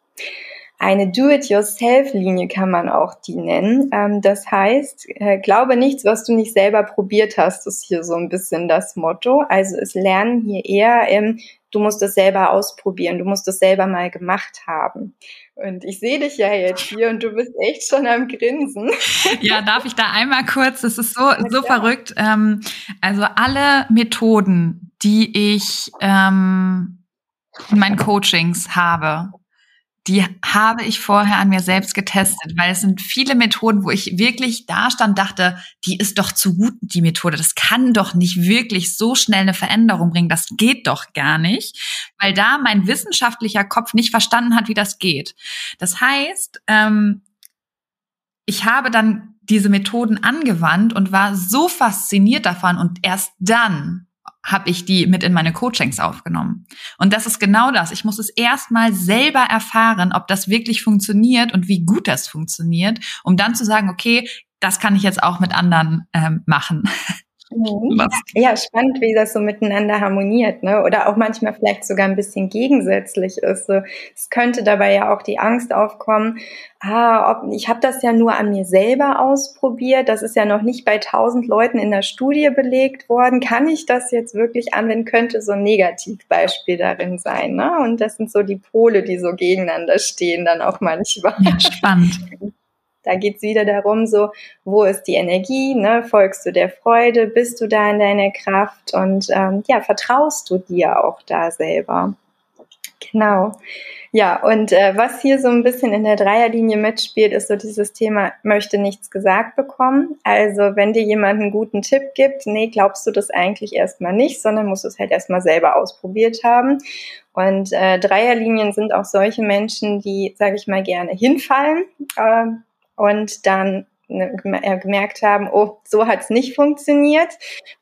Speaker 2: Eine Do-it-yourself-Linie kann man auch die nennen. Ähm, das heißt, äh, glaube nichts, was du nicht selber probiert hast, ist hier so ein bisschen das Motto. Also es lernen hier eher im, du musst es selber ausprobieren, du musst es selber mal gemacht haben. Und ich sehe dich ja jetzt hier und du bist echt schon am Grinsen.
Speaker 1: Ja, darf ich da einmal kurz? Das ist so, so verrückt. Ähm, also alle Methoden, die ich ähm, in meinen Coachings habe, die habe ich vorher an mir selbst getestet, weil es sind viele Methoden, wo ich wirklich da stand, dachte, die ist doch zu gut, die Methode. Das kann doch nicht wirklich so schnell eine Veränderung bringen. Das geht doch gar nicht, weil da mein wissenschaftlicher Kopf nicht verstanden hat, wie das geht. Das heißt, ähm, ich habe dann diese Methoden angewandt und war so fasziniert davon und erst dann habe ich die mit in meine Coachings aufgenommen. Und das ist genau das. Ich muss es erstmal selber erfahren, ob das wirklich funktioniert und wie gut das funktioniert, um dann zu sagen, okay, das kann ich jetzt auch mit anderen ähm, machen.
Speaker 2: Mhm. Ja, spannend, wie das so miteinander harmoniert, ne? Oder auch manchmal vielleicht sogar ein bisschen gegensätzlich ist. So, es könnte dabei ja auch die Angst aufkommen, ah, ob, ich habe das ja nur an mir selber ausprobiert, das ist ja noch nicht bei tausend Leuten in der Studie belegt worden. Kann ich das jetzt wirklich anwenden? Könnte so ein Negativbeispiel darin sein, ne? Und das sind so die Pole, die so gegeneinander stehen dann auch manchmal.
Speaker 1: Ja, spannend.
Speaker 2: Da geht's wieder darum, so, wo ist die Energie, ne? folgst du der Freude, bist du da in deiner Kraft und ähm, ja, vertraust du dir auch da selber. Genau. Ja, und äh, was hier so ein bisschen in der Dreierlinie mitspielt, ist so dieses Thema, möchte nichts gesagt bekommen. Also wenn dir jemand einen guten Tipp gibt, nee, glaubst du das eigentlich erstmal nicht, sondern musst es halt erstmal selber ausprobiert haben. Und äh, Dreierlinien sind auch solche Menschen, die, sage ich mal, gerne hinfallen. Äh, und dann ne, äh, gemerkt haben, oh, so hat's nicht funktioniert,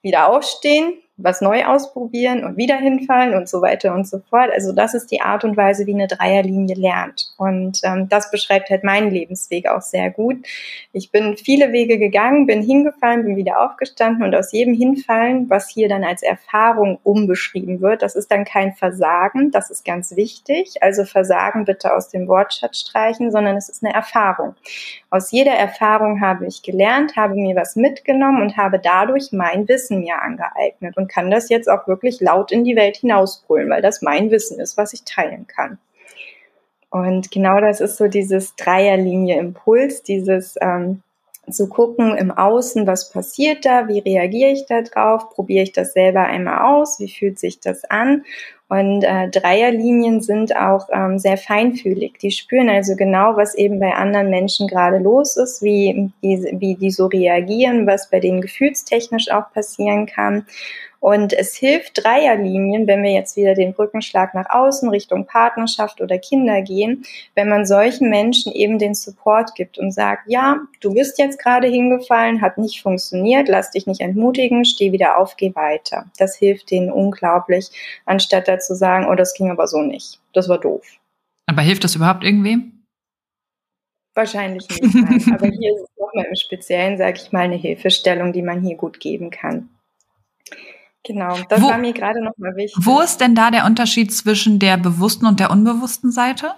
Speaker 2: wieder aufstehen, was neu ausprobieren und wieder hinfallen und so weiter und so fort. Also das ist die Art und Weise, wie eine Dreierlinie lernt. Und ähm, das beschreibt halt meinen Lebensweg auch sehr gut. Ich bin viele Wege gegangen, bin hingefallen, bin wieder aufgestanden und aus jedem Hinfallen, was hier dann als Erfahrung umbeschrieben wird, das ist dann kein Versagen, das ist ganz wichtig. Also Versagen bitte aus dem Wortschatz streichen, sondern es ist eine Erfahrung. Aus jeder Erfahrung habe ich gelernt, habe mir was mitgenommen und habe dadurch mein Wissen mir angeeignet. Und kann das jetzt auch wirklich laut in die Welt hinausbrüllen, weil das mein Wissen ist, was ich teilen kann. Und genau das ist so dieses Dreierlinie-Impuls, dieses ähm, zu gucken im Außen, was passiert da, wie reagiere ich da drauf, probiere ich das selber einmal aus, wie fühlt sich das an und äh, Dreierlinien sind auch ähm, sehr feinfühlig. Die spüren also genau, was eben bei anderen Menschen gerade los ist, wie, wie, wie die so reagieren, was bei denen gefühlstechnisch auch passieren kann. Und es hilft Dreierlinien, wenn wir jetzt wieder den Brückenschlag nach außen Richtung Partnerschaft oder Kinder gehen, wenn man solchen Menschen eben den Support gibt und sagt, ja, du bist jetzt gerade hingefallen, hat nicht funktioniert, lass dich nicht entmutigen, steh wieder auf, geh weiter. Das hilft denen unglaublich, anstatt zu sagen, oh, das ging aber so nicht. Das war doof.
Speaker 1: Aber hilft das überhaupt irgendwem?
Speaker 2: Wahrscheinlich nicht. Nein. aber hier ist es nochmal im Speziellen, sage ich mal, eine Hilfestellung, die man hier gut geben kann. Genau, das wo, war mir gerade nochmal wichtig.
Speaker 1: Wo ist denn da der Unterschied zwischen der bewussten und der unbewussten Seite?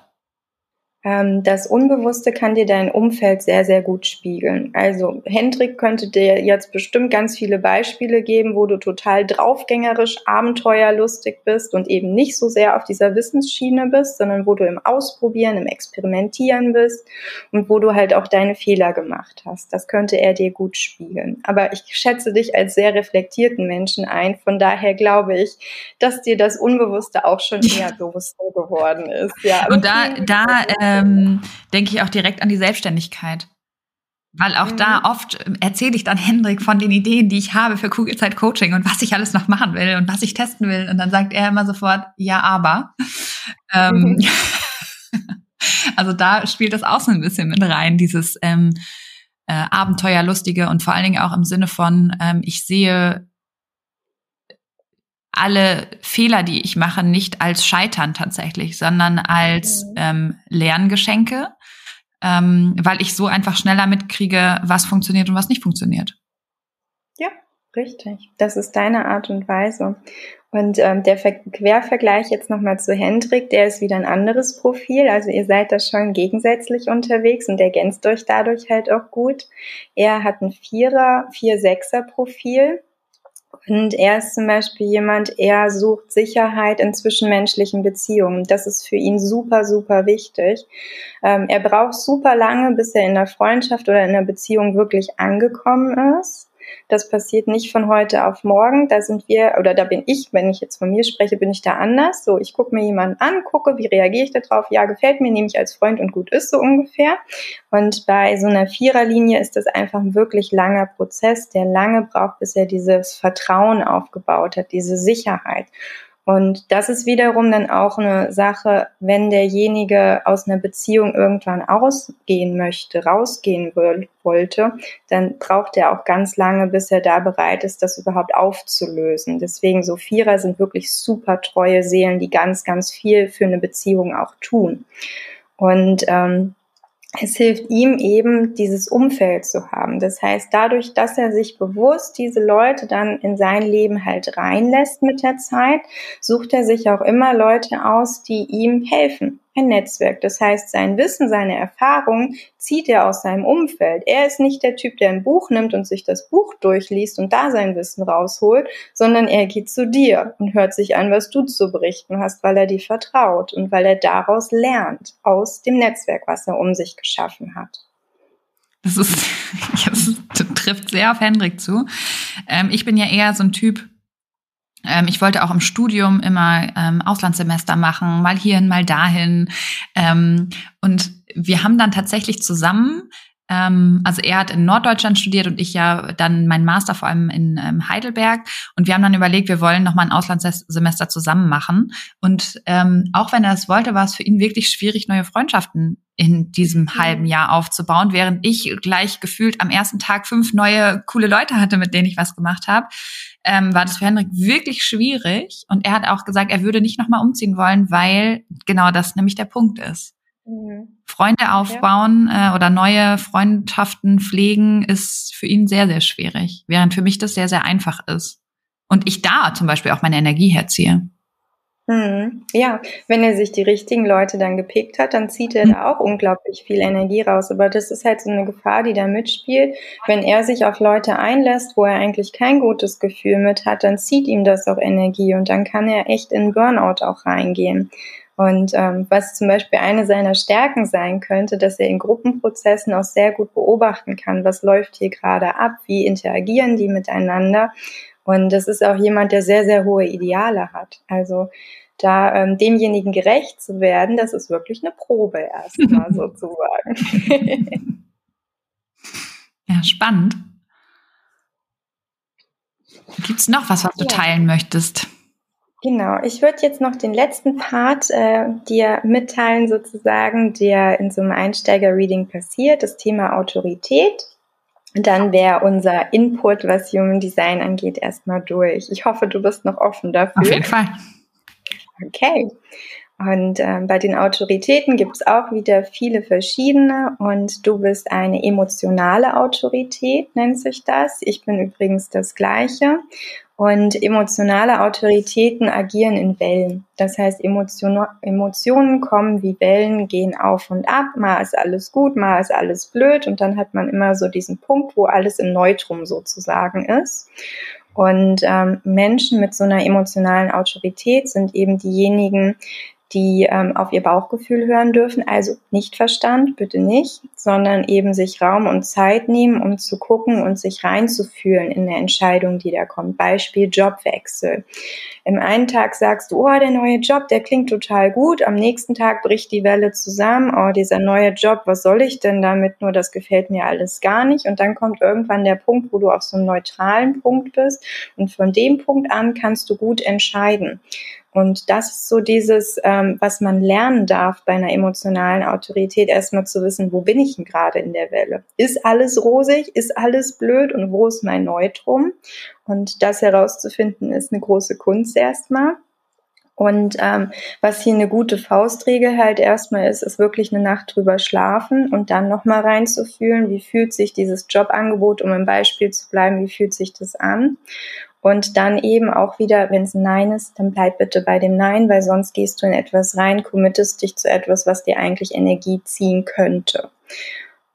Speaker 2: Ähm, das Unbewusste kann dir dein Umfeld sehr, sehr gut spiegeln. Also Hendrik könnte dir jetzt bestimmt ganz viele Beispiele geben, wo du total draufgängerisch, abenteuerlustig bist und eben nicht so sehr auf dieser Wissensschiene bist, sondern wo du im Ausprobieren, im Experimentieren bist und wo du halt auch deine Fehler gemacht hast. Das könnte er dir gut spiegeln. Aber ich schätze dich als sehr reflektierten Menschen ein. Von daher glaube ich, dass dir das Unbewusste auch schon eher bewusster geworden ist.
Speaker 1: Ja, und da, da, äh, ähm, denke ich auch direkt an die Selbstständigkeit. Weil auch mhm. da oft erzähle ich dann Hendrik von den Ideen, die ich habe für Kugelzeit Coaching und was ich alles noch machen will und was ich testen will. Und dann sagt er immer sofort, ja, aber. Ähm, mhm. also da spielt das auch so ein bisschen mit rein, dieses ähm, äh, Abenteuerlustige und vor allen Dingen auch im Sinne von, ähm, ich sehe alle Fehler, die ich mache, nicht als Scheitern tatsächlich, sondern als mhm. ähm, Lerngeschenke, ähm, weil ich so einfach schneller mitkriege, was funktioniert und was nicht funktioniert.
Speaker 2: Ja, richtig. Das ist deine Art und Weise. Und ähm, der Ver Quervergleich jetzt nochmal zu Hendrik, der ist wieder ein anderes Profil. Also ihr seid da schon gegensätzlich unterwegs und ergänzt euch dadurch halt auch gut. Er hat ein Vierer, Vier-Sechser-Profil und er ist zum Beispiel jemand, er sucht Sicherheit in zwischenmenschlichen Beziehungen. Das ist für ihn super, super wichtig. Ähm, er braucht super lange, bis er in der Freundschaft oder in der Beziehung wirklich angekommen ist. Das passiert nicht von heute auf morgen. Da sind wir, oder da bin ich, wenn ich jetzt von mir spreche, bin ich da anders. So, ich gucke mir jemanden an, gucke, wie reagiere ich darauf? Ja, gefällt mir, nehme ich als Freund und gut ist so ungefähr. Und bei so einer Viererlinie ist das einfach ein wirklich langer Prozess, der lange braucht, bis er dieses Vertrauen aufgebaut hat, diese Sicherheit. Und das ist wiederum dann auch eine Sache, wenn derjenige aus einer Beziehung irgendwann ausgehen möchte, rausgehen wollte, dann braucht er auch ganz lange, bis er da bereit ist, das überhaupt aufzulösen. Deswegen so Vierer sind wirklich super treue Seelen, die ganz, ganz viel für eine Beziehung auch tun. Und ähm, es hilft ihm eben, dieses Umfeld zu haben. Das heißt, dadurch, dass er sich bewusst diese Leute dann in sein Leben halt reinlässt mit der Zeit, sucht er sich auch immer Leute aus, die ihm helfen, ein Netzwerk. Das heißt, sein Wissen, seine Erfahrungen zieht er aus seinem Umfeld. Er ist nicht der Typ, der ein Buch nimmt und sich das Buch durchliest und da sein Wissen rausholt, sondern er geht zu dir und hört sich an, was du zu berichten hast, weil er dir vertraut und weil er daraus lernt, aus dem Netzwerk, was er um sich geschaffen hat.
Speaker 1: Das ist, das trifft sehr auf Hendrik zu. Ähm, ich bin ja eher so ein Typ, ähm, ich wollte auch im Studium immer ähm, Auslandssemester machen, mal hierhin, mal dahin. Ähm, und wir haben dann tatsächlich zusammen also er hat in Norddeutschland studiert und ich ja dann meinen Master vor allem in ähm, Heidelberg. Und wir haben dann überlegt, wir wollen nochmal ein Auslandssemester zusammen machen. Und ähm, auch wenn er es wollte, war es für ihn wirklich schwierig, neue Freundschaften in diesem mhm. halben Jahr aufzubauen, während ich gleich gefühlt am ersten Tag fünf neue coole Leute hatte, mit denen ich was gemacht habe. Ähm, war das für Henrik wirklich schwierig. Und er hat auch gesagt, er würde nicht nochmal umziehen wollen, weil genau das nämlich der Punkt ist. Mhm. Freunde aufbauen ja. äh, oder neue Freundschaften pflegen ist für ihn sehr, sehr schwierig, während für mich das sehr, sehr einfach ist. Und ich da zum Beispiel auch meine Energie herziehe.
Speaker 2: Mhm. Ja, wenn er sich die richtigen Leute dann gepickt hat, dann zieht er mhm. da auch unglaublich viel Energie raus. Aber das ist halt so eine Gefahr, die da mitspielt. Wenn er sich auf Leute einlässt, wo er eigentlich kein gutes Gefühl mit hat, dann zieht ihm das auch Energie und dann kann er echt in Burnout auch reingehen. Und ähm, was zum Beispiel eine seiner Stärken sein könnte, dass er in Gruppenprozessen auch sehr gut beobachten kann, was läuft hier gerade ab, wie interagieren die miteinander. Und das ist auch jemand, der sehr, sehr hohe Ideale hat. Also da ähm, demjenigen gerecht zu werden, das ist wirklich eine Probe erstmal sozusagen.
Speaker 1: ja, spannend. Gibt's noch was, was du ja. teilen möchtest?
Speaker 2: Genau, ich würde jetzt noch den letzten Part äh, dir mitteilen, sozusagen, der in so einem Einsteiger-Reading passiert, das Thema Autorität. Und dann wäre unser Input, was Human Design angeht, erstmal durch. Ich hoffe, du bist noch offen dafür.
Speaker 1: Auf jeden Fall.
Speaker 2: Okay. Und äh, bei den Autoritäten gibt es auch wieder viele verschiedene und du bist eine emotionale Autorität, nennt sich das. Ich bin übrigens das gleiche. Und emotionale Autoritäten agieren in Wellen. Das heißt, Emotion, Emotionen kommen wie Wellen, gehen auf und ab. Mal ist alles gut, mal ist alles blöd. Und dann hat man immer so diesen Punkt, wo alles im Neutrum sozusagen ist. Und ähm, Menschen mit so einer emotionalen Autorität sind eben diejenigen, die ähm, auf ihr Bauchgefühl hören dürfen, also nicht Verstand, bitte nicht, sondern eben sich Raum und Zeit nehmen, um zu gucken und sich reinzufühlen in eine Entscheidung, die da kommt. Beispiel Jobwechsel. Im einen Tag sagst du, oh, der neue Job, der klingt total gut. Am nächsten Tag bricht die Welle zusammen. Oh, dieser neue Job, was soll ich denn damit? Nur das gefällt mir alles gar nicht. Und dann kommt irgendwann der Punkt, wo du auf so einem neutralen Punkt bist. Und von dem Punkt an kannst du gut entscheiden. Und das ist so dieses, ähm, was man lernen darf bei einer emotionalen Autorität, erstmal zu wissen, wo bin ich denn gerade in der Welle? Ist alles rosig? Ist alles blöd? Und wo ist mein Neutrum? Und das herauszufinden, ist eine große Kunst erstmal. Und ähm, was hier eine gute Faustregel halt erstmal ist, ist wirklich eine Nacht drüber schlafen und dann nochmal reinzufühlen, wie fühlt sich dieses Jobangebot, um im Beispiel zu bleiben, wie fühlt sich das an? Und dann eben auch wieder, wenn es ein Nein ist, dann bleib bitte bei dem Nein, weil sonst gehst du in etwas rein, committest dich zu etwas, was dir eigentlich Energie ziehen könnte.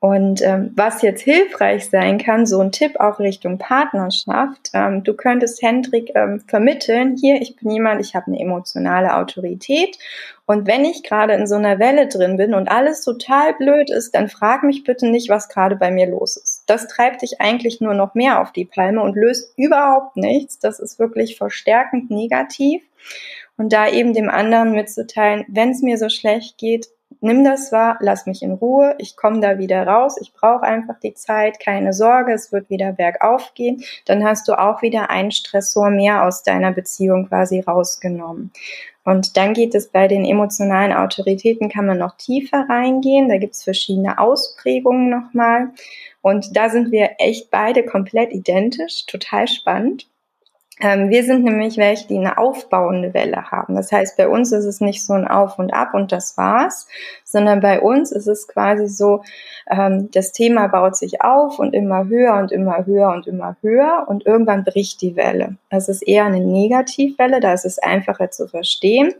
Speaker 2: Und ähm, was jetzt hilfreich sein kann, so ein Tipp auch Richtung Partnerschaft, ähm, du könntest Hendrik ähm, vermitteln, hier, ich bin jemand, ich habe eine emotionale Autorität und wenn ich gerade in so einer Welle drin bin und alles total blöd ist, dann frag mich bitte nicht, was gerade bei mir los ist. Das treibt dich eigentlich nur noch mehr auf die Palme und löst überhaupt nichts. Das ist wirklich verstärkend negativ. Und da eben dem anderen mitzuteilen, wenn es mir so schlecht geht, nimm das wahr, lass mich in Ruhe, ich komme da wieder raus, ich brauche einfach die Zeit, keine Sorge, es wird wieder bergauf gehen, dann hast du auch wieder einen Stressor mehr aus deiner Beziehung quasi rausgenommen. Und dann geht es bei den emotionalen Autoritäten, kann man noch tiefer reingehen, da gibt es verschiedene Ausprägungen nochmal. Und da sind wir echt beide komplett identisch, total spannend. Ähm, wir sind nämlich welche, die eine aufbauende Welle haben. Das heißt, bei uns ist es nicht so ein Auf und Ab und das war's, sondern bei uns ist es quasi so, ähm, das Thema baut sich auf und immer höher und immer höher und immer höher und irgendwann bricht die Welle. Das ist eher eine Negativwelle, da ist es einfacher zu verstehen.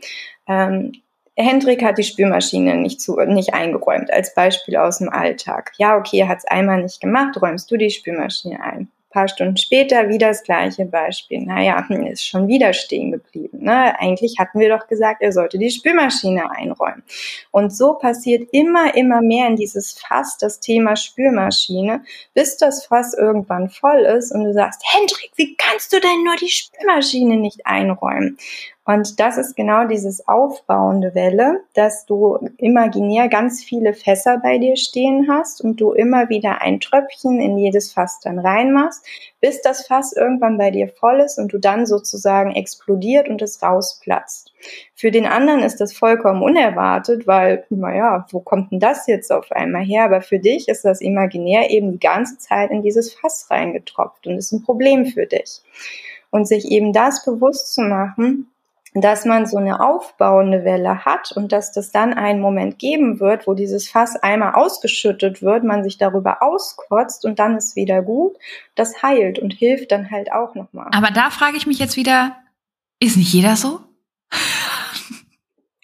Speaker 2: Ähm, Hendrik hat die Spülmaschine nicht, zu, nicht eingeräumt, als Beispiel aus dem Alltag. Ja, okay, er hat es einmal nicht gemacht, räumst du die Spülmaschine ein paar Stunden später wieder das gleiche Beispiel. Naja, hm, ist schon wieder stehen geblieben. Ne? Eigentlich hatten wir doch gesagt, er sollte die Spülmaschine einräumen. Und so passiert immer, immer mehr in dieses Fass das Thema Spülmaschine, bis das Fass irgendwann voll ist und du sagst, Hendrik, wie kannst du denn nur die Spülmaschine nicht einräumen? Und das ist genau dieses aufbauende Welle, dass du imaginär ganz viele Fässer bei dir stehen hast und du immer wieder ein Tröpfchen in jedes Fass dann reinmachst, bis das Fass irgendwann bei dir voll ist und du dann sozusagen explodiert und es rausplatzt. Für den anderen ist das vollkommen unerwartet, weil, naja, wo kommt denn das jetzt auf einmal her? Aber für dich ist das imaginär eben die ganze Zeit in dieses Fass reingetropft und ist ein Problem für dich. Und sich eben das bewusst zu machen, dass man so eine aufbauende Welle hat und dass das dann einen Moment geben wird, wo dieses Fass einmal ausgeschüttet wird, man sich darüber auskotzt und dann ist wieder gut. Das heilt und hilft dann halt auch nochmal.
Speaker 1: Aber da frage ich mich jetzt wieder, ist nicht jeder so?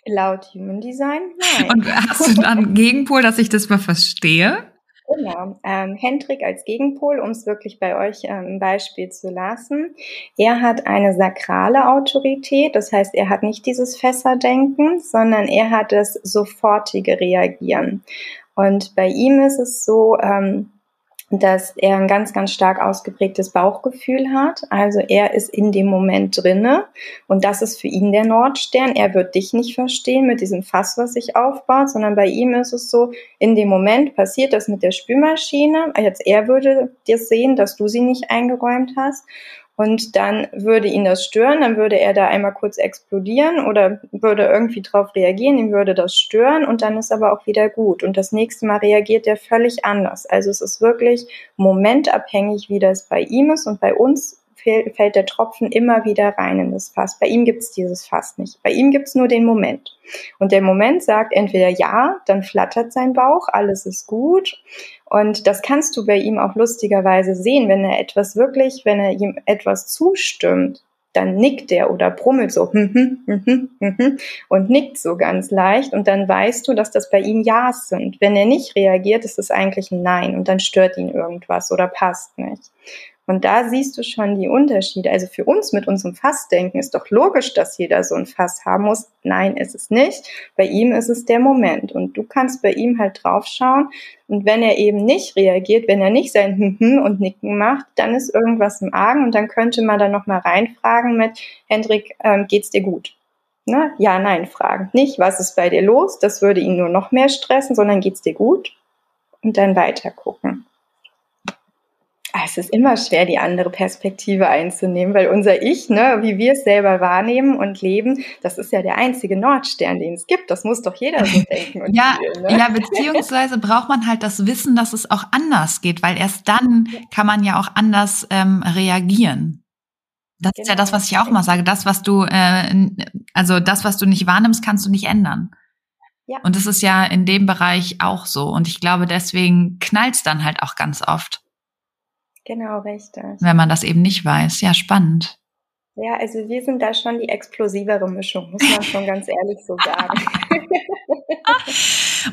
Speaker 2: Laut Human Design? Nein.
Speaker 1: Und hast du dann einen Gegenpol, dass ich das mal verstehe?
Speaker 2: Genau. Ähm, Hendrik als Gegenpol, um es wirklich bei euch ähm, im Beispiel zu lassen. Er hat eine sakrale Autorität, das heißt, er hat nicht dieses Fässerdenken, sondern er hat das sofortige Reagieren. Und bei ihm ist es so, ähm, dass er ein ganz, ganz stark ausgeprägtes Bauchgefühl hat. Also er ist in dem Moment drinne und das ist für ihn der Nordstern. Er wird dich nicht verstehen mit diesem Fass, was sich aufbaut, sondern bei ihm ist es so, in dem Moment passiert das mit der Spülmaschine. Jetzt er würde dir sehen, dass du sie nicht eingeräumt hast und dann würde ihn das stören, dann würde er da einmal kurz explodieren oder würde irgendwie drauf reagieren, ihm würde das stören und dann ist aber auch wieder gut. Und das nächste Mal reagiert er völlig anders. Also es ist wirklich momentabhängig, wie das bei ihm ist und bei uns fällt der Tropfen immer wieder rein in das Fass. Bei ihm gibt es dieses Fass nicht. Bei ihm gibt es nur den Moment. Und der Moment sagt entweder ja, dann flattert sein Bauch, alles ist gut. Und das kannst du bei ihm auch lustigerweise sehen, wenn er etwas wirklich, wenn er ihm etwas zustimmt, dann nickt er oder brummelt so hm, hm, hm, und nickt so ganz leicht und dann weißt du, dass das bei ihm Ja's sind. Wenn er nicht reagiert, ist es eigentlich ein Nein und dann stört ihn irgendwas oder passt nicht. Und da siehst du schon die Unterschiede. Also für uns mit unserem Fassdenken ist doch logisch, dass jeder so ein Fass haben muss. Nein, ist es nicht. Bei ihm ist es der Moment. Und du kannst bei ihm halt draufschauen. Und wenn er eben nicht reagiert, wenn er nicht sein Hm, hm und Nicken macht, dann ist irgendwas im Argen. Und dann könnte man da nochmal reinfragen mit, Hendrik, ähm, geht's dir gut? Ne? Ja, nein, fragen. Nicht, was ist bei dir los? Das würde ihn nur noch mehr stressen, sondern geht's dir gut? Und dann weiter gucken. Ah, es ist immer schwer, die andere Perspektive einzunehmen, weil unser Ich, ne, wie wir es selber wahrnehmen und leben, das ist ja der einzige Nordstern, den es gibt. Das muss doch jeder so denken.
Speaker 1: Ja, fühlen, ne? ja, beziehungsweise braucht man halt das Wissen, dass es auch anders geht, weil erst dann kann man ja auch anders ähm, reagieren. Das genau. ist ja das, was ich auch mal sage. Das, was du, äh, also das, was du nicht wahrnimmst, kannst du nicht ändern. Ja. Und das ist ja in dem Bereich auch so. Und ich glaube, deswegen knallt es dann halt auch ganz oft.
Speaker 2: Genau, richtig.
Speaker 1: Wenn man das eben nicht weiß. Ja, spannend.
Speaker 2: Ja, also wir sind da schon die explosivere Mischung, muss man schon ganz ehrlich so sagen.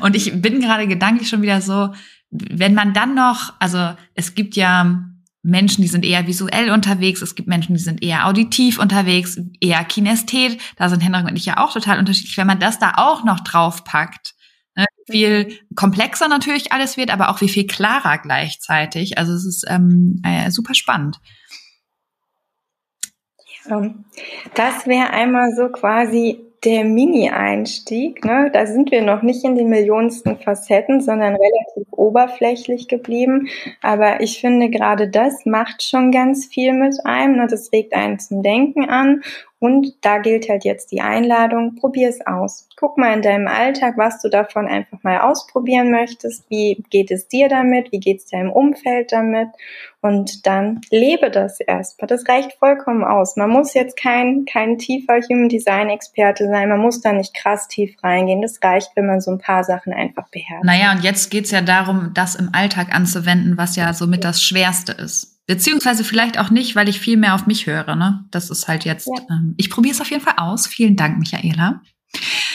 Speaker 1: Und ich bin gerade gedanklich schon wieder so, wenn man dann noch, also es gibt ja Menschen, die sind eher visuell unterwegs, es gibt Menschen, die sind eher auditiv unterwegs, eher Kinesthet, da sind Henrik und ich ja auch total unterschiedlich. Wenn man das da auch noch draufpackt, viel komplexer natürlich alles wird, aber auch wie viel klarer gleichzeitig. Also es ist ähm, äh, super spannend.
Speaker 2: Ja, das wäre einmal so quasi der Mini-Einstieg. Ne? Da sind wir noch nicht in den millionensten Facetten, sondern relativ oberflächlich geblieben. Aber ich finde, gerade das macht schon ganz viel mit einem. Ne? Das regt einen zum Denken an und da gilt halt jetzt die Einladung, probier es aus. Guck mal in deinem Alltag, was du davon einfach mal ausprobieren möchtest. Wie geht es dir damit? Wie geht es deinem Umfeld damit? Und dann lebe das erstmal. Das reicht vollkommen aus. Man muss jetzt kein, kein tiefer Human Design Experte sein. Man muss da nicht krass tief reingehen. Das reicht, wenn man so ein paar Sachen einfach beherrscht.
Speaker 1: Naja, und jetzt geht's ja darum, das im Alltag anzuwenden, was ja somit das Schwerste ist. Beziehungsweise vielleicht auch nicht, weil ich viel mehr auf mich höre. Ne? Das ist halt jetzt. Ja. Ähm, ich probiere es auf jeden Fall aus. Vielen Dank, Michaela.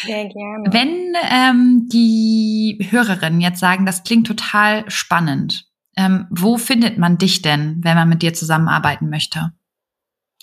Speaker 2: Sehr gerne.
Speaker 1: Wenn ähm, die Hörerinnen jetzt sagen, das klingt total spannend, ähm, wo findet man dich denn, wenn man mit dir zusammenarbeiten möchte?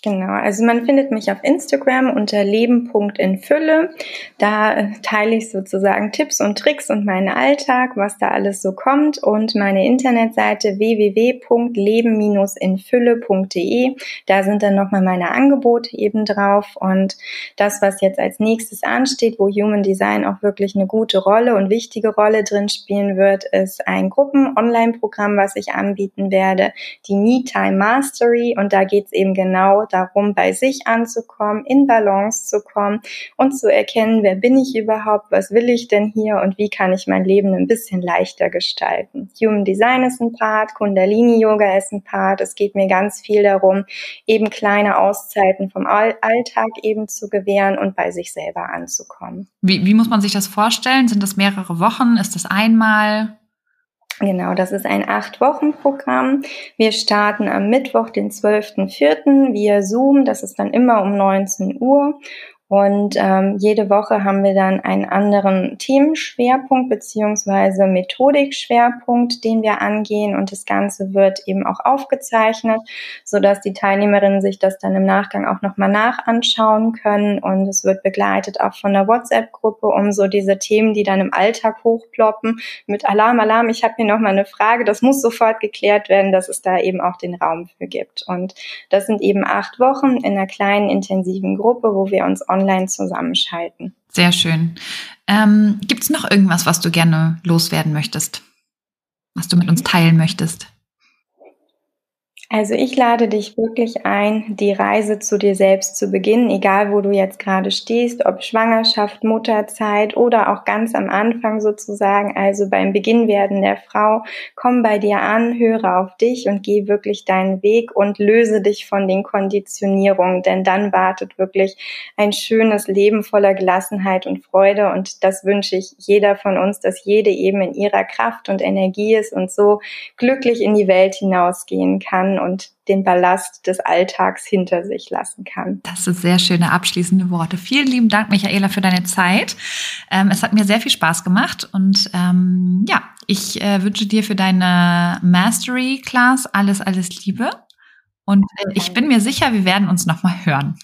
Speaker 2: Genau, also man findet mich auf Instagram unter leben.infülle. Da äh, teile ich sozusagen Tipps und Tricks und meinen Alltag, was da alles so kommt und meine Internetseite www.leben-infülle.de. Da sind dann nochmal meine Angebote eben drauf und das, was jetzt als nächstes ansteht, wo Human Design auch wirklich eine gute Rolle und wichtige Rolle drin spielen wird, ist ein Gruppen-Online-Programm, was ich anbieten werde, die Me Time Mastery und da geht es eben genau darum, bei sich anzukommen, in Balance zu kommen und zu erkennen, wer bin ich überhaupt, was will ich denn hier und wie kann ich mein Leben ein bisschen leichter gestalten. Human Design ist ein Part, Kundalini Yoga ist ein Part. Es geht mir ganz viel darum, eben kleine Auszeiten vom Alltag eben zu gewähren und bei sich selber anzukommen.
Speaker 1: Wie, wie muss man sich das vorstellen? Sind das mehrere Wochen? Ist das einmal?
Speaker 2: Genau, das ist ein Acht-Wochen-Programm. Wir starten am Mittwoch, den 12.04. via Zoom. Das ist dann immer um 19 Uhr. Und ähm, jede Woche haben wir dann einen anderen Themenschwerpunkt beziehungsweise Methodikschwerpunkt, den wir angehen. Und das Ganze wird eben auch aufgezeichnet, so dass die Teilnehmerinnen sich das dann im Nachgang auch nochmal nachanschauen können. Und es wird begleitet auch von der WhatsApp-Gruppe, um so diese Themen, die dann im Alltag hochploppen, mit Alarm, Alarm, ich habe hier nochmal eine Frage, das muss sofort geklärt werden, dass es da eben auch den Raum für gibt. Und das sind eben acht Wochen in einer kleinen, intensiven Gruppe, wo wir uns online online zusammenschalten.
Speaker 1: Sehr schön. Ähm, Gibt es noch irgendwas, was du gerne loswerden möchtest? Was du mit uns teilen möchtest?
Speaker 2: Also ich lade dich wirklich ein, die Reise zu dir selbst zu beginnen, egal wo du jetzt gerade stehst, ob Schwangerschaft, Mutterzeit oder auch ganz am Anfang sozusagen, also beim Beginnwerden der Frau. Komm bei dir an, höre auf dich und geh wirklich deinen Weg und löse dich von den Konditionierungen, denn dann wartet wirklich ein schönes Leben voller Gelassenheit und Freude und das wünsche ich jeder von uns, dass jede eben in ihrer Kraft und Energie ist und so glücklich in die Welt hinausgehen kann und den Ballast des Alltags hinter sich lassen kann.
Speaker 1: Das sind sehr schöne abschließende Worte. Vielen lieben Dank, Michaela, für deine Zeit. Ähm, es hat mir sehr viel Spaß gemacht und ähm, ja, ich äh, wünsche dir für deine Mastery Class alles, alles Liebe. Und äh, ich bin mir sicher, wir werden uns nochmal hören.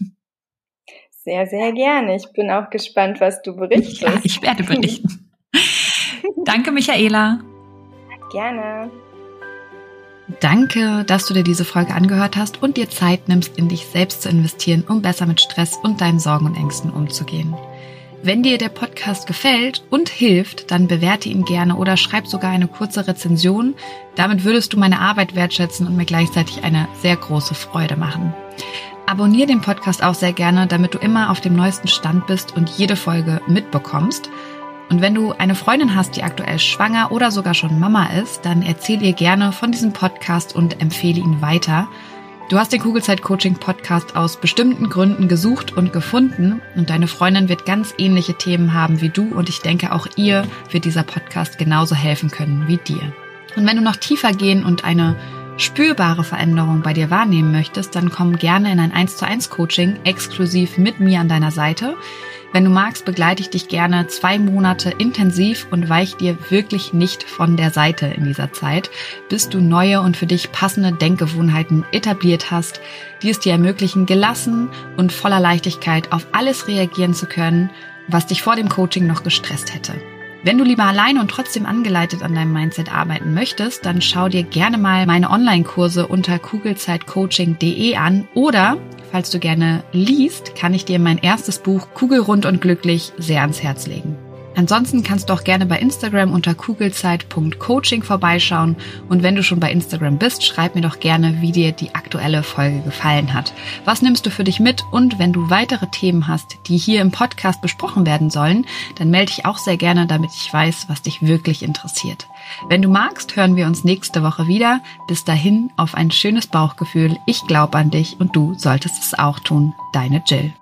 Speaker 2: Sehr, sehr gerne. Ich bin auch gespannt, was du berichtest. Ja,
Speaker 1: ich werde berichten. Danke, Michaela.
Speaker 2: Gerne.
Speaker 1: Danke, dass du dir diese Folge angehört hast und dir Zeit nimmst, in dich selbst zu investieren, um besser mit Stress und deinen Sorgen und Ängsten umzugehen. Wenn dir der Podcast gefällt und hilft, dann bewerte ihn gerne oder schreib sogar eine kurze Rezension. Damit würdest du meine Arbeit wertschätzen und mir gleichzeitig eine sehr große Freude machen. Abonnier den Podcast auch sehr gerne, damit du immer auf dem neuesten Stand bist und jede Folge mitbekommst. Und wenn du eine Freundin hast, die aktuell schwanger oder sogar schon Mama ist, dann erzähl ihr gerne von diesem Podcast und empfehle ihn weiter. Du hast den Kugelzeit Coaching Podcast aus bestimmten Gründen gesucht und gefunden und deine Freundin wird ganz ähnliche Themen haben wie du und ich denke auch ihr wird dieser Podcast genauso helfen können wie dir. Und wenn du noch tiefer gehen und eine spürbare Veränderung bei dir wahrnehmen möchtest, dann komm gerne in ein 1 zu 1 Coaching exklusiv mit mir an deiner Seite. Wenn du magst, begleite ich dich gerne zwei Monate intensiv und weich dir wirklich nicht von der Seite in dieser Zeit, bis du neue und für dich passende Denkgewohnheiten etabliert hast, die es dir ermöglichen, gelassen und voller Leichtigkeit auf alles reagieren zu können, was dich vor dem Coaching noch gestresst hätte. Wenn du lieber alleine und trotzdem angeleitet an deinem Mindset arbeiten möchtest, dann schau dir gerne mal meine Online-Kurse unter kugelzeitcoaching.de an oder Falls du gerne liest, kann ich dir mein erstes Buch Kugelrund und glücklich sehr ans Herz legen. Ansonsten kannst du auch gerne bei Instagram unter kugelzeit.coaching vorbeischauen und wenn du schon bei Instagram bist, schreib mir doch gerne, wie dir die aktuelle Folge gefallen hat. Was nimmst du für dich mit und wenn du weitere Themen hast, die hier im Podcast besprochen werden sollen, dann melde dich auch sehr gerne, damit ich weiß, was dich wirklich interessiert. Wenn du magst, hören wir uns nächste Woche wieder. Bis dahin auf ein schönes Bauchgefühl. Ich glaube an dich und du solltest es auch tun. Deine Jill.